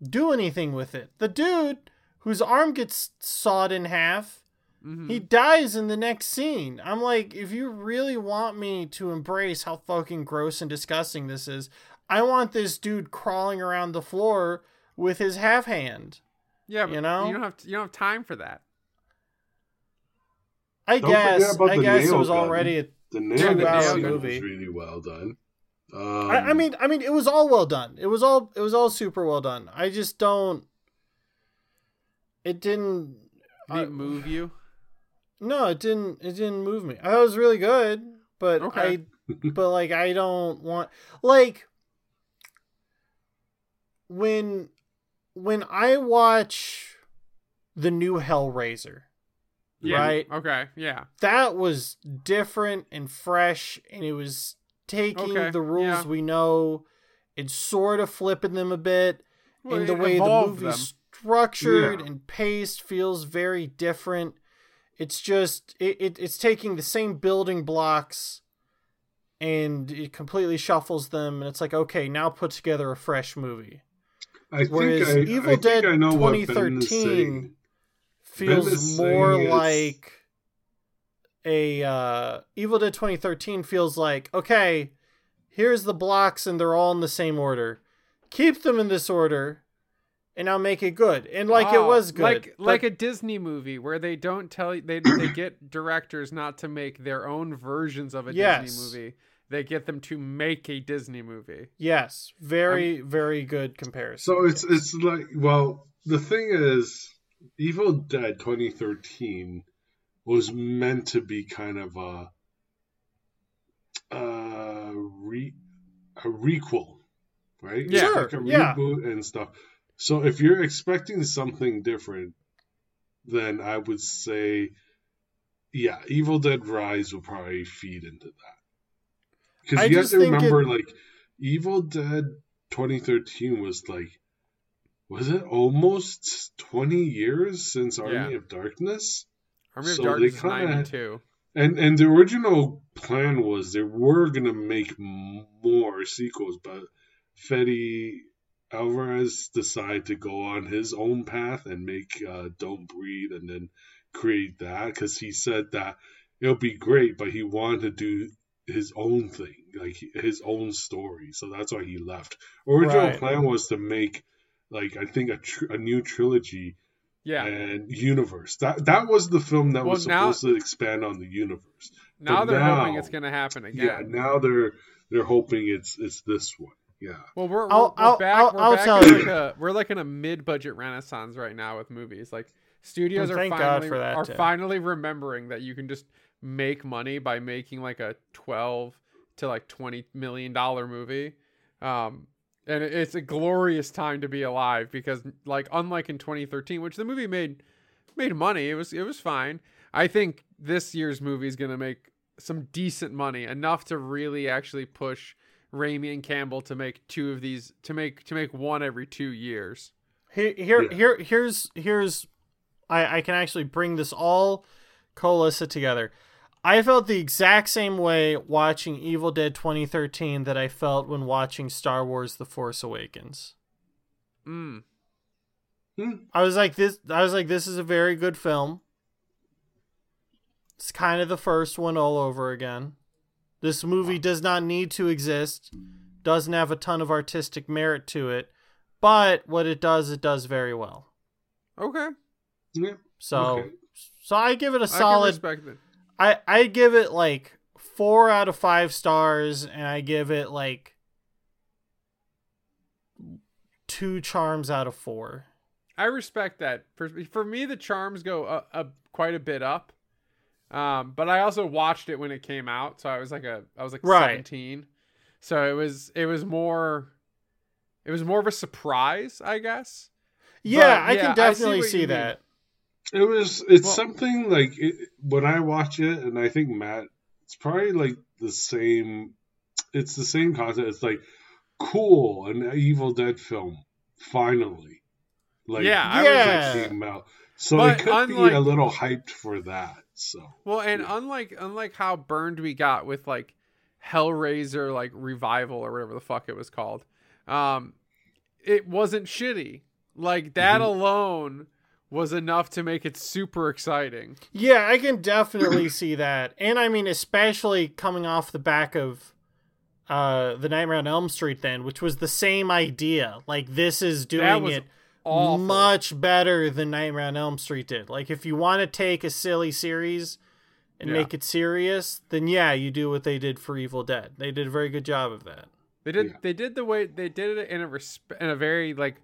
do anything with it. The dude whose arm gets sawed in half, Mhm. he dies in the next scene. I'm like, if you really want me to embrace how fucking gross and disgusting this is, I want this dude crawling around the floor with his half hand. Yeah, but you know? you don't have you don't have time for that. I Don't guess. I guess it was gun. already a The Yeah, nail the gun nail scene gun. was really well done. Um, I, I mean, I mean, it was all well done. It was all, it was all super well done. I just don't. It didn't. Did it move you? No, it didn't. It didn't move me. I was really good, but Okay. I, but like, I don't want like when when I watch the new Hellraiser. Yeah. Right. Okay. Yeah. that was different and fresh and it was taking Okay, the rules yeah. we know and sort of flipping them a bit Well, and the way the movie's them. structured Yeah. and paced feels very different it's just it, it it's taking the same building blocks and it completely shuffles them and it's like okay now put together a fresh movie I think whereas I, Evil I think Dead I know what Ben is 2013 feels more saying it's- like a uh Evil Dead 2013 feels like okay, here's the blocks and they're all in the same order. Keep them in this order and I'll make it good. And like it Oh, was good. Like but- like a Disney movie where they don't tell you they they get directors not to make their own versions of a Yes. Disney movie. They get them to make a Disney movie. yes, very very good comparison. So it's it's like well, the thing is, Evil Dead 2013 was meant to be kind of a a re a requel, right? Yeah. Sure, like a yeah. reboot and stuff. So if you're expecting something different, then I would say, yeah, Evil Dead Rise will probably feed into that. I Because you have to remember, it- like, Evil Dead 2013 was like, was it almost 20 years since Army Yeah. of Darkness? Army of Darkness kinda- 92. And and the original plan was they were gonna make more sequels, but Fede Alvarez decided to go on his own path and make uh, Don't Breathe and then create that because he said that it'll be great, but he wanted to do his own thing, like his own story. So that's why he left. Original Right. plan was to make like I think a tr- a new trilogy Yeah. and universe. That that was the film that was Well, now- supposed to expand on the universe. now but they're hoping it's going to happen again. Yeah, now they're they're hoping it's it's this one. Yeah. Well, we're, we're, I'll- we're I'll- back. I'll- we're I'll back tell in you. like a, we're like in a mid-budget renaissance right now with movies. Like studios And are thank God finally for that, are too. finally remembering that you can just make money by making like a twelve to like twenty million dollar movie. Um, and it's a glorious time to be alive because like unlike in 2013, which the movie made made money, it was it was fine. I think this year's movie is gonna make some decent money, enough to really actually push Raimi and Campbell to make two of these to make to make one every two years. Here, here, Yeah. here, here's, here's, I, I can actually bring this all coalesce together. I felt the exact same way watching Evil Dead 2013 that I felt when watching Star Wars: The Force Awakens. Mm. Hmm. I was like this. I was like, this is a very good film. It's kind of the first one all over again. This movie does not need to exist. Doesn't have a ton of artistic merit to it, but what it does, it does very well. Okay. Yeah. So, Okay. so I give it a I can solid. respect it. I I give it like four out of five stars, and I give it like two charms out of four. I respect that. For for me, the charms go a quite a bit up. Um, but I also watched it when it came out, so I was like a I was like Right. seventeen. So it was it was more it was more of a surprise, I guess. Yeah, But, I yeah, can I see definitely see, that. mean. It was. It's Well- something like it, when I watch it, and I think Matt. It's probably like the same. It's the same concept. It's like cool, an Evil Dead film, finally. Like Yeah, I was- Yeah. came out. So But it could be a little hyped for that. So Well, and Yeah. unlike unlike how burned we got with like Hellraiser like revival or whatever the fuck it was called, um, it wasn't shitty. Like that Mhm. alone was enough to make it super exciting. Yeah, I can definitely see that. And I mean, especially coming off the back of uh the Nightmare on Elm Street then, which was the same idea. Like this is doing it Awful. much better than Nightmare on Elm Street did. Like if you want to take a silly series and Yeah. make it serious, then yeah, you do what they did for Evil Dead. They did a very good job of that. They did. Yeah. They did the way they did it in a resp- in a very like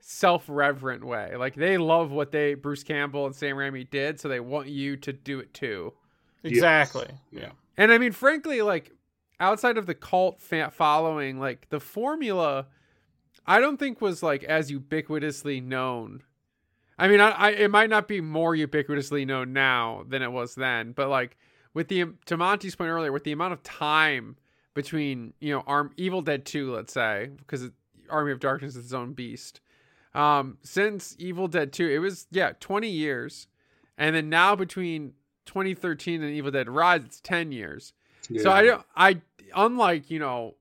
self-reverent way. Like they love what they Bruce Campbell and Sam Raimi did, so they want you to do it too. Exactly. yeah. And I mean, frankly, like outside of the cult fa- following, like the formula, I don't think was like as ubiquitously known. I mean, I, I it might not be more ubiquitously known now than it was then, but like with the to Monty's point earlier, with the amount of time between you know Arm Evil Dead Two, let's say, because Army of Darkness is its own beast. Um, since Evil Dead Two, it was yeah twenty years, and then now between 2013 and Evil Dead Rise, it's 10 years. yeah. So I don't I unlike, you know,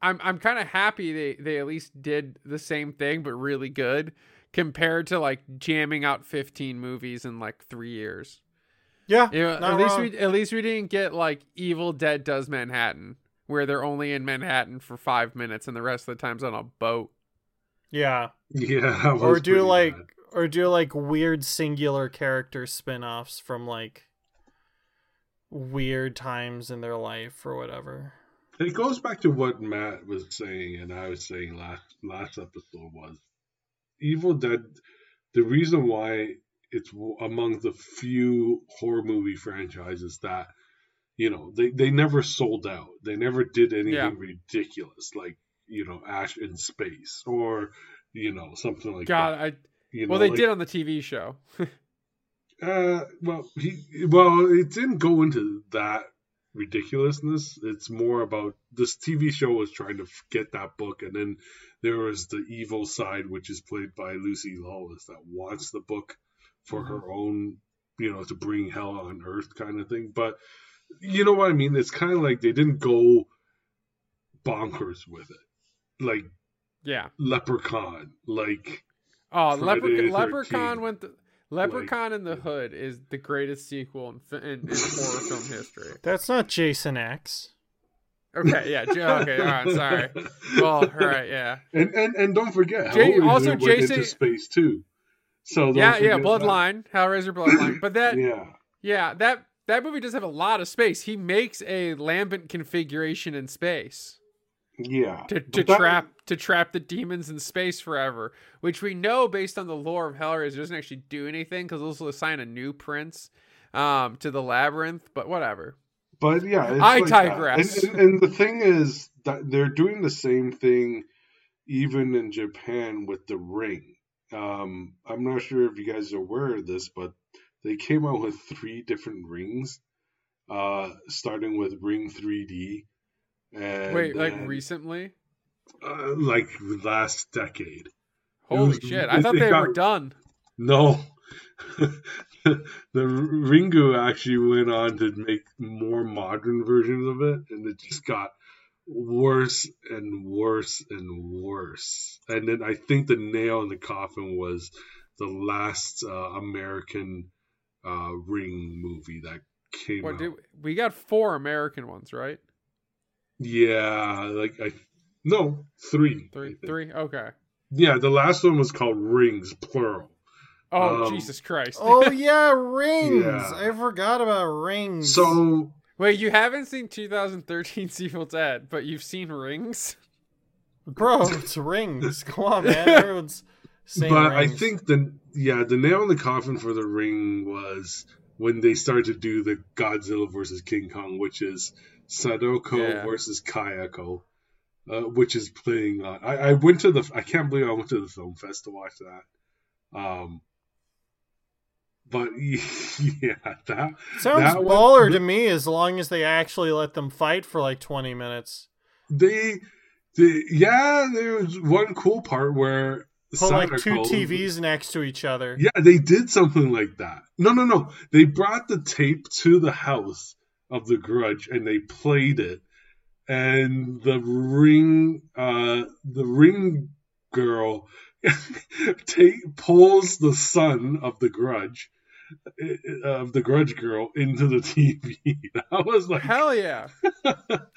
I'm I'm kind of happy they they at least did the same thing but really good compared to like jamming out 15 movies in like 3 years. Yeah. You know, at least wrong. we at least we didn't get like Evil Dead does Manhattan where they're only in Manhattan for 5 minutes and the rest of the time's on a boat. Yeah. yeah. Or do like bad. or do like weird singular character spin-offs from like weird times in their life or whatever. It goes back to what Matt was saying and I was saying last last episode was Evil Dead. The reason why it's among the few horror movie franchises that you know they, they never sold out. They never did anything Yeah. ridiculous like you know Ash in space or you know something like God, that. I You well know, they like- did on the TV show. Uh, well, he well, it didn't go into that ridiculousness. It's more about this TV show was trying to get that book, and then there was the evil side, which is played by Lucy Lawless, that wants the book for her own, you know, to bring hell on earth kind of thing. But you know what I mean? It's kind of like they didn't go bonkers with it, like yeah. Leprechaun, like Oh, Friday Leprechaun, Leprechaun went. The, Leprechaun in the Hood is the greatest sequel in, in, in horror film history. That's not Jason X. Okay, yeah, J- okay, all right, sorry. Well, all right, yeah, And and and don't forget, Jay- Hellraiser also Jason- into space too. So yeah, yeah. forget Bloodline, Hellraiser, Bloodline. But that, that. yeah. Yeah, that that movie does have a lot of space. He makes a Lament Configuration in space yeah. to, to trap to trap the demons in space forever, which we know based on the lore of Hellraiser doesn't actually do anything because it'll assign a new prince um, to the labyrinth. But whatever. But yeah, I like digress. And, and, and the thing is that they're doing the same thing, even in Japan with the Ring. Um, I'm not sure if you guys are aware of this, but they came out with three different rings, uh, starting with Ring 3D. And Wait, like then, recently? uh, like last decade. Holy was- shit! I it- thought it they got- were done. No. the Ringu actually went on to make more modern versions of it, and it just got worse and worse and worse. And then I think the nail in the coffin was the last uh, American uh, Ring movie that came What out. did we got four American ones, right? Yeah, like I no three. Three, three. Okay. Yeah, the last one was called Rings, plural. Oh Um, Jesus Christ! Oh yeah, rings. Yeah. I forgot about rings. So Wait, you haven't seen 2013 Evil Dead, but you've seen Rings? bro, it's rings. Come on, man. Everyone's saying but I think the yeah the nail in the coffin for the ring was when they started to do the Godzilla versus King Kong, which is Sadako Yeah. versus Kayako, uh, which is playing on. I, I went to the I can't believe I went to the film fest to watch that. Um, but yeah, that sounds that one- baller to me. As long as they actually let them fight for like twenty minutes. they, they yeah, there was one cool part where Put like two TVs next to each other. Yeah, they did something like that. No, no, no. They brought the tape to the house of the Grudge and they played it, and the ring, uh, the ring girl, take pulls the son of the Grudge, uh, of the Grudge girl into the TV. I was like, Hell yeah!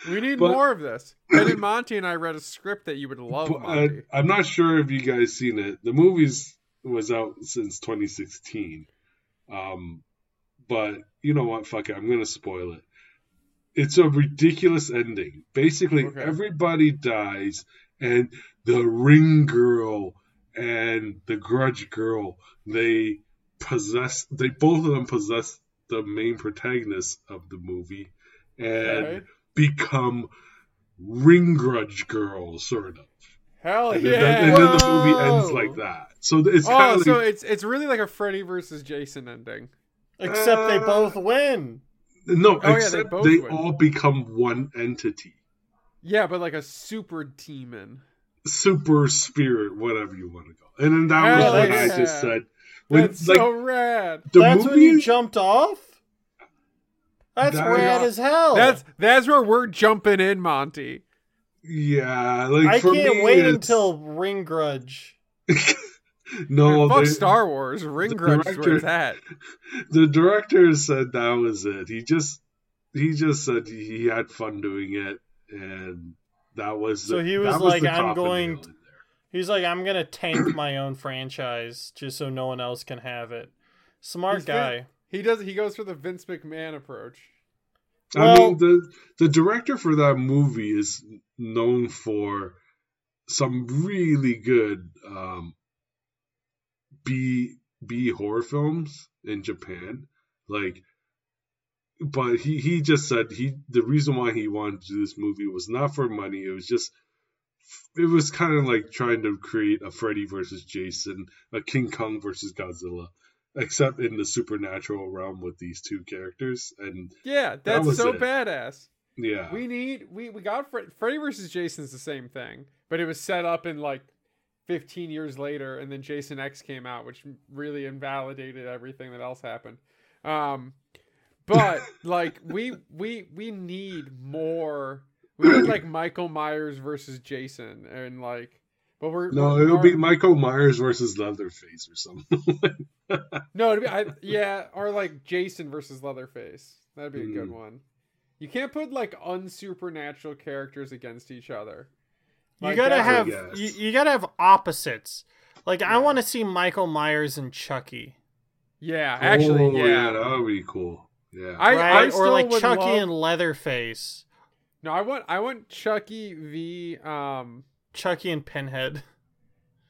We need But- more of this. Ben and Monty and I read a script that you would love, uh, Monty. I'm not sure if you guys seen it. The movie's was out since 2016. Um, but you know what? Fuck it. I'm gonna spoil it. It's a ridiculous ending. Basically, Okay. everybody dies, and the ring girl and the grudge girl they possess. They both of them possess the main protagonist of the movie, and Okay. become ring grudge girls, sort of. Hell And, yeah! then, and then the movie ends like that. So it's kind oh, of so it's it's really like a Freddy versus Jason ending. Except they Uh, both win. no, Oh, yeah, they except they all become one entity, Yeah, but like a super demon. super spirit, whatever you want to go. And then that Hell was when I yeah. just said, when, That's like so rad. the That's movie, when you jumped off. That's That- rad as hell. That's that's where we're jumping in, Monty. yeah, like I for can't me, wait it's- until Ring Grudge. no, Fuck they- Star Wars. Ring the Grudge is where it's at. the director said that was it. He just he just said he had fun doing it, and that was So the- he was like, the "I'm going nail in there. He's like, I'm gonna tank my own franchise just so no one else can have it. Smart He's guy. He does. He goes for the Vince McMahon approach. I Well- mean, the the director for that movie is known for some really good um, B B horror films in Japan. Like, but he he just said he the reason why he wanted to do this movie was not for money. It was just it was kind of like trying to create a Freddy versus Jason, a King Kong versus Godzilla, except in the supernatural realm with these two characters. And Yeah, that's was so it. badass. yeah, We need we we got Fre- Freddy versus Jason's the same thing, but it was set up in like 15 years later, and then Jason X came out, which really invalidated everything that else happened. Um, but like we we we need more. We need like Michael Myers versus Jason, and like, but we're No, we're- it'll be Michael Myers versus Leatherface or something. no, it'd be, I, yeah, or like Jason versus Leatherface. That'd be a good Mm. one. You can't put like unsupernatural characters against each other. You gotta have you, you gotta have opposites. Like I want to see Michael Myers and Chucky, Yeah, actually, Oh, yeah. that would be cool. Yeah. I, I right? still or like would Chucky love- and Leatherface, No, I want I want Chucky v um Chucky and Pinhead.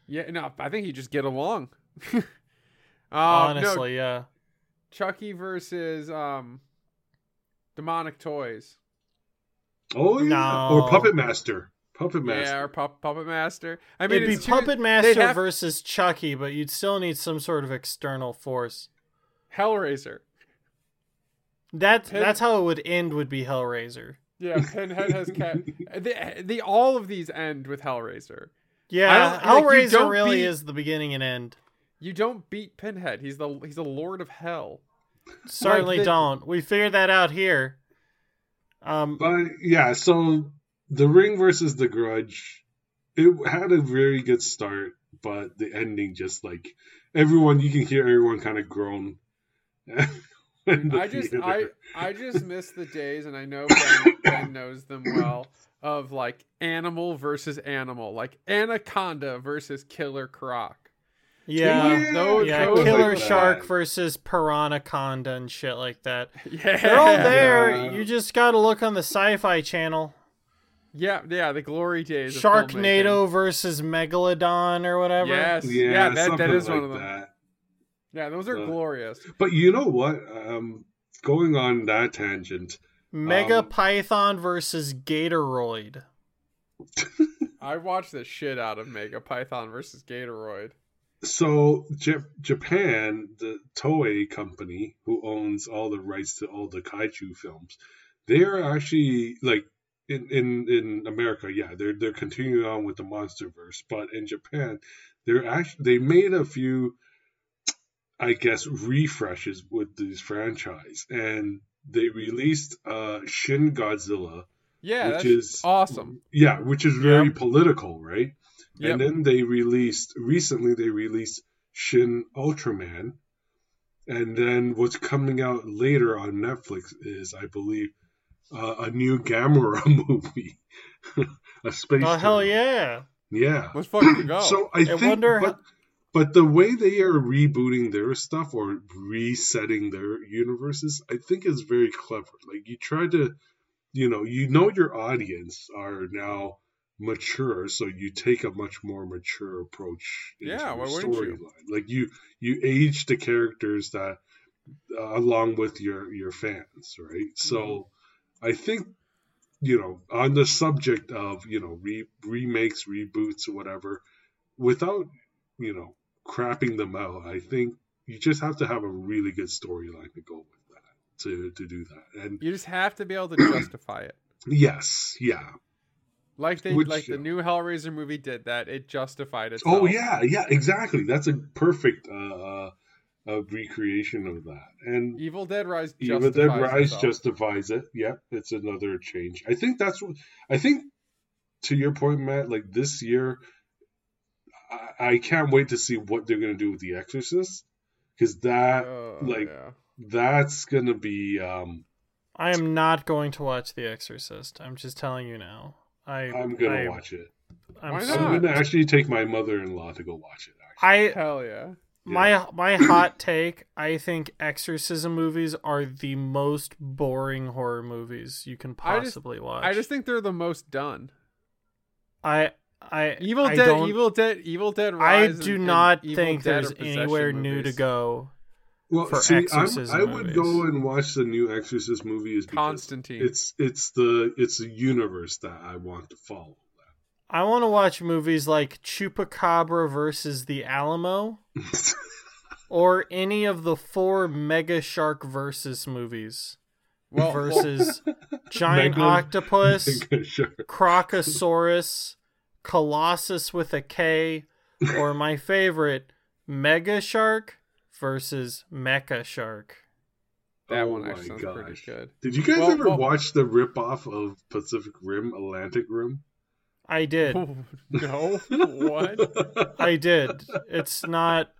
yeah, no, I think he just get along. um, no, Honestly, yeah. Chucky versus um Demonic Toys. oh yeah. No. Or Puppet Master. Puppet Master. Yeah, or Pup- Puppet Master. I mean, It'd be too- Puppet they'd Master have- versus Chucky, but you'd still need some sort of external force. Hellraiser. That Pin- that's how it would end. Would be Hellraiser. Yeah, Pinhead has cat. the, the all of these end with Hellraiser. Yeah, don't- like, Hellraiser really beat- is the beginning and end. You don't beat Pinhead. He's the he's the Lord of Hell. Certainly the- don't. We figured that out here. Um, But yeah, so the Ring versus the Grudge, it had a very good start, but the ending just like everyone you can hear everyone kind of groan. I just theater. I I just miss the days, and I know Ben, ben knows them well. Of like animal versus animal, like anaconda versus killer croc. Yeah. Yeah, those- yeah, those killer like that. shark versus piranhaconda and shit like that. Yeah, They're all there. Yeah. You just got to look on the Sci-Fi Channel. Yeah, yeah, the glory days. of Sharknado versus Megalodon or whatever. Yes, yeah, yeah, that, that something is like one of them. that. Yeah, those are Uh, glorious. But you know what? Um, going on that tangent, Mega Um, Python versus Gatoroid. I watched the shit out of Mega Python versus Gatoroid. so J- Japan, the Toei company who owns all the rights to all the kaiju films, they are actually like in in in America, yeah, they're they're continuing on with the MonsterVerse, but in Japan, they're actually they made a few, I guess, refreshes with this franchise, and they released uh Shin Godzilla, Yeah, which is awesome. Yeah, which is very Yep. political, right? Yep. And then they released recently they released Shin Ultraman. And then what's coming out later on Netflix is, I believe, uh, a new Gamera movie, a space. Oh hell yeah! Yeah. Let's fucking go. So I, I think, wonder but, but the way they are rebooting their stuff or resetting their universes, I think is very clever. Like you try to, you know, you know your audience are now mature, so you take a much more mature approach into Yeah, why storyline. Like you, you age the characters that uh, along with your your fans, right? So Mm-hmm. I think you know on the subject of you know re- remakes, reboots, or whatever, without you know crapping them out, I think you just have to have a really good storyline to go with that to to do that. And you just have to be able to justify it. yes, yeah. Like they Which, like the new Hellraiser movie did that. It justified itself. Oh yeah, yeah, exactly. That's a perfect uh, uh, recreation of that. And Evil Dead Rise Evil justifies Dead Rise itself. justifies it. Yep, it's another change. I think that's what I think. To your point, Matt, like this year, I, I can't wait to see what they're gonna do with The Exorcist, because that Oh, like- yeah. that's gonna be. um I am not going to watch The Exorcist. I'm just telling you now. I I'm gonna I, watch it. I'm Why not? I'm gonna actually take my mother-in-law to go watch it. Actually, I hell yeah. My my hot take. I think exorcism movies are the most boring horror movies you can I just- possibly watch. I just think they're the most done. I I Evil I Dead, don't- Evil Dead, Evil Dead I do and- not and think there's are possession anywhere new to go. well, for see, I'm, exorcism I would go and watch the new Exorcist movie is because Constantine. it's it's the it's the universe that I want to follow. I want to watch movies like Chupacabra versus the Alamo or any of the four Mega Shark versus movies well, well, versus Giant Mega- Octopus, sure. Crocosaurus, Colossus with a K, or my favorite, Mega Shark versus Mecha Shark. that Oh one my actually sounds pretty good. Did you guys Well, ever well- watch the rip-off of Pacific Rim, Atlantic Rim? I did. no, what? I did. It's not.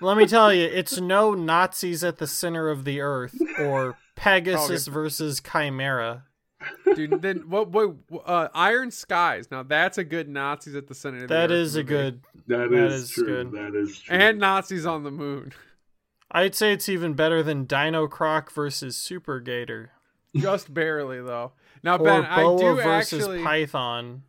Let me tell you, it's no Nazis at the center of the earth or Pegasus Okay. versus Chimera. Dude, then what? What? Uh, Iron Skies. Now that's a good Nazis at the center. Of the That Earth is a good. That That is, is true. good. That is true. and Nazis on the moon. I'd say it's even better than Dino Croc versus Super Gator Just barely though. Now or Ben, I do versus actually. Python.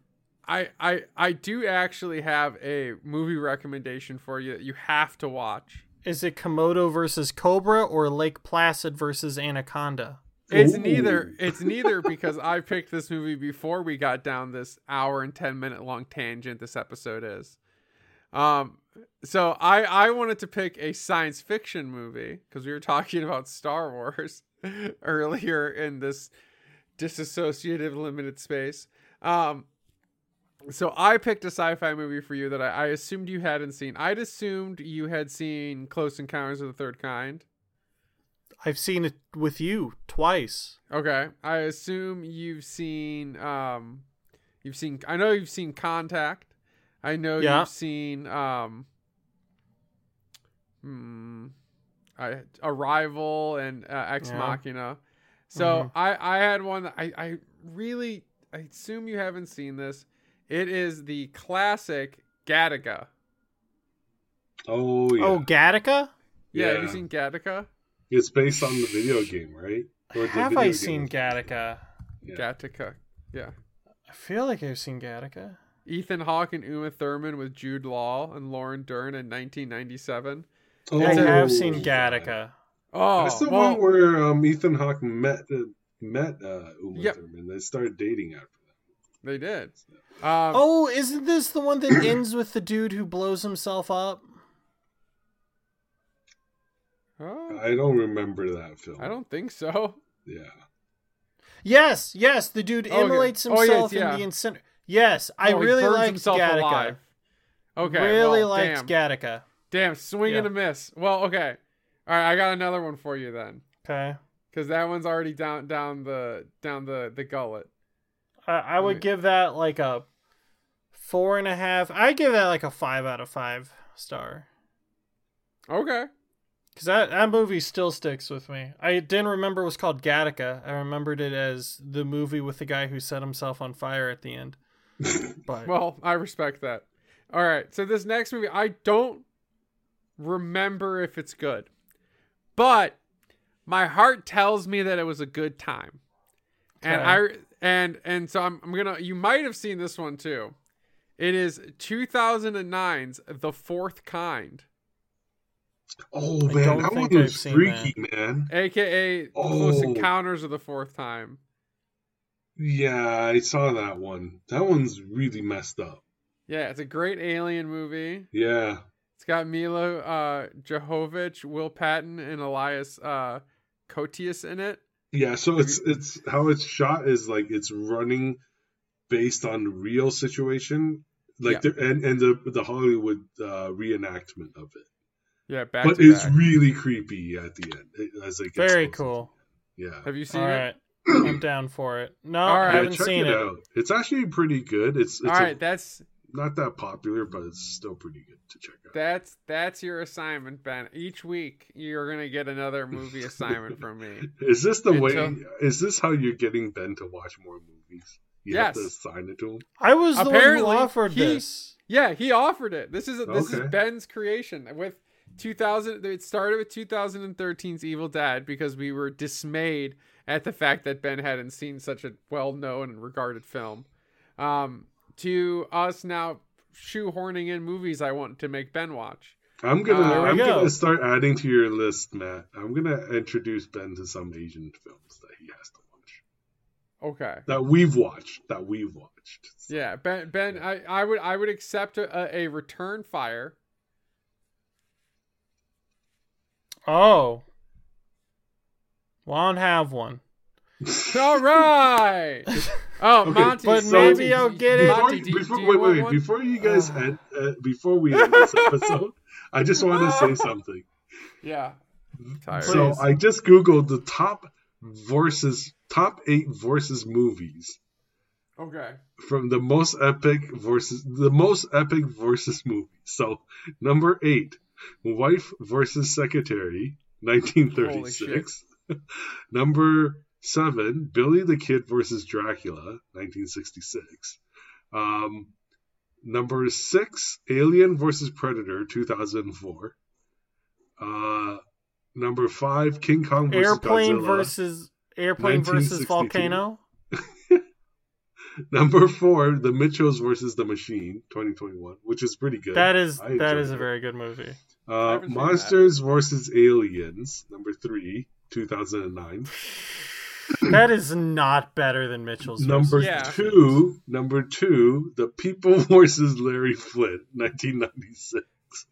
I, I I do actually have a movie recommendation for you that you have to watch. Is it Komodo versus Cobra or Lake Placid versus Anaconda? It's Ooh. neither. It's neither because I picked this movie before we got down this hour and ten minute long tangent. This episode is. Um. So I I wanted to pick a science fiction movie because we were talking about Star Wars earlier in this disassociative limited space. Um. So I picked a sci-fi movie for you that I, I assumed you hadn't seen. I'd assumed you had seen Close Encounters of the Third Kind. I've seen it with you twice. Okay. I assume you've seen um you've seen I know you've seen Contact. I know Yeah. you've seen um, hmm, I, Arrival and uh, Ex Yeah. Machina. So Mhm. I I had one I I really I assume you haven't seen this. It is the classic Gattaca. Oh yeah, Oh, Gattaca? Yeah, have Yeah. you seen Gattaca? it's based on the video game, right? Or Have I game. seen Gattaca? Yeah. Gattaca. Yeah. I feel like I've seen Gattaca. Ethan Hawke and Uma Thurman with Jude Law and Lauren Dern in 1997. Oh, I have seen yeah. Gattaca. Oh, That's the well, one where um, Ethan Hawke met uh, met uh, Uma Yep. Thurman. They started dating after that. they did. Um, Oh, isn't this the one that ends with the dude who blows himself up? oh, I don't remember that film. I don't think so. Yeah. Yes, yes, the dude Okay. immolates Oh, yes, himself yeah. in the incinerator. Yes, I Oh, really burns liked Gattaca. alive. Okay, really well, liked damn. Gattaca. Damn, swing Yeah. and a miss. Well, okay. All right, I got another one for you then, Okay, because that one's already down down the down the the gullet. I, I would Right. give that like a four and a half. I give that like a five out of five star Okay. because that that movie still sticks with me. I didn't remember it was called Gattaca. I remembered it as the movie with the guy who set himself on fire at the end. But Well, I respect that. All right, so this next movie, I don't remember if it's good, but my heart tells me that it was a good time, and I and and so I'm I'm gonna. You might have seen this one too. It is 2009's The Fourth Kind, Oh I man, that one think was seen freaky, man. aka Close Oh. Encounters of the Fourth Time. Yeah, I saw that one. That one's really messed up. Yeah, it's a great alien movie. Yeah. It's got Milla uh, Jovovich, Will Patton, and Elias uh, Koteas in it. Yeah, so it's it's how it's shot is like it's running based on the real situation, like Yeah. the, and and the the Hollywood uh, reenactment of it. Yeah, back but to it's back. really creepy at the end it- as it gets very closer. cool. Yeah, Have you seen All it? right, I'm down for it. No, All right. I haven't check seen it, it. out. It's actually pretty good. It's it's All a- that's not that popular, but it's still pretty good to check out. that's that's your assignment, Ben. Each week you're gonna get another movie assignment from me. Is this the way? Is this how you're getting Ben to watch more movies? You have to Yes. assign it to him. I was the one Apparently, who offered he- this. Yeah, he offered it. This is this Okay. is Ben's creation with 2000. It started with 2013's Evil Dead because we were dismayed at the fact that Ben hadn't seen such a well-known and regarded film. Um, to us now shoehorning in movies I want to make Ben watch. I'm gonna Uh, I'm go. gonna start adding to your list, Matt. I'm gonna introduce Ben to some Asian films that he has to watch. Okay. That we've watched. That we've watched. Yeah, Ben. Ben, I, I would I would accept a, a return fire. Oh, well, I don't have one. All right. Oh, Okay, Monty. but so- maybe I'll get it. Before, Monty, do, you- before- do you wait, want wait, before you guys end, uh, before we end this episode, I just want to say something. Yeah. Tired. So Please. I just googled the top versus top eight versus movies Okay. from the most epic versus the most epic versus movie. So number eight, Wife versus Secretary, 1936. number seven, Billy the Kid versus Dracula, 1966. Um, number six, Alien versus Predator, 2004. Uh, number five, King Kong versus Airplane Godzilla. versus airplane versus volcano. Number four, The Mitchells versus the Machine, 2021, which is pretty good. That is I that enjoyed a it. very good movie. Uh, haven't Monsters versus Aliens, number three, 2009. That is not better than Mitchell's. Number Yeah. two, number two, The People versus Larry Flynt, 1996.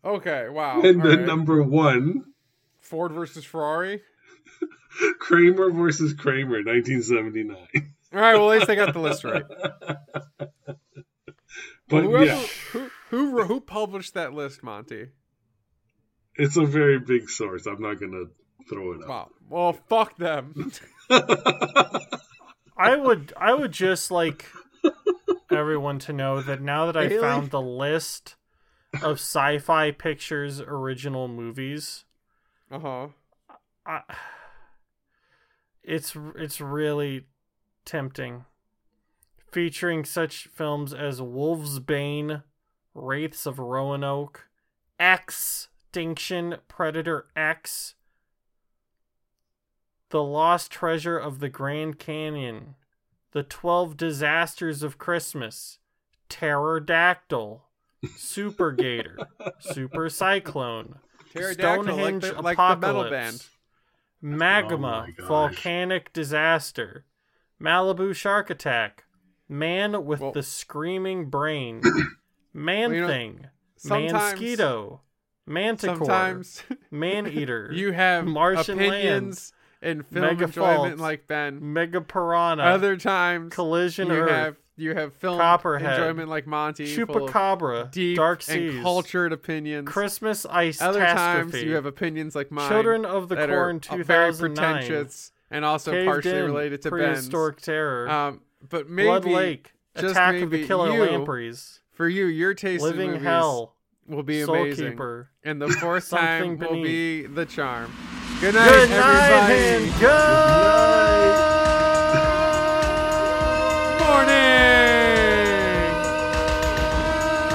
Okay. Wow. and All then right. number one, Ford versus Ferrari. Kramer versus Kramer, 1979. All right. Well, at least I got the list right. But Whoever, yeah, who who who published that list, Monty? it's a very big source. I'm not gonna throw it Wow. Well, fuck them. I would I would just like everyone to know that now that I Really? found the list of sci-fi pictures original movies, Uh huh. I, it's it's really tempting. Featuring such films as Wolf's Bane, Wraiths of Roanoke, Extinction, Predator X, The Lost Treasure of the Grand Canyon, The Twelve Disasters of Christmas, Pterodactyl, Super Gator, Super Cyclone, Pterodactyl, like Stonehenge the, like the metal Apocalypse, band. Magma, Oh volcanic disaster, Malibu shark attack, man with Well- the screaming brain, man Well, you know, thing, sometimes- mosquito, manticore, man eater, you have Martian opinions and film Mega enjoyment faults, like Ben. mega piranha, Other times collision you earth, have you have film Copperhead, enjoyment like Monty, chupacabra, deep dark and cultured opinions. Christmas ice Other times you have opinions like mine, Children of the Corn very 2009, pretentious and also Caved partially In, related to Ben's. prehistoric terror, Um, but maybe Blood Lake, just Attack of the Killer you, Lampreys, for you, your taste in Living movies Hell, will be Soul amazing, Keeper. and the fourth time will Beneath. be the charm. Good night, everybody. Good night everybody. and good morning.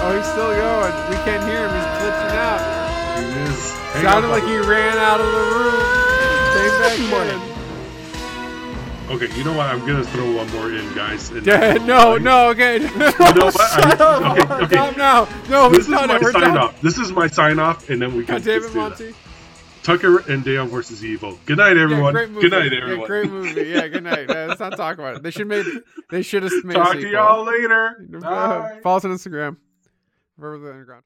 Oh, he's still going. We can't hear him. He's glitching out. It is. Sounded like he ran out of the room. Came back Morning. Okay, you know what? I'm gonna throw one more in, guys. and- Yeah, no, no, okay. You know what? I, okay, okay. Stop now. No, This is done my sign off. This is my sign off, and then we can God damn it, do that. Tucker and Dale versus Evil. Good night, Yeah, everyone. great movie. Good night, Yeah, everyone. great movie. Yeah, good night. Let's not talk about it. They should made. They should have made. Talk to y'all later. Uh, Follow us on Instagram. River of the Underground.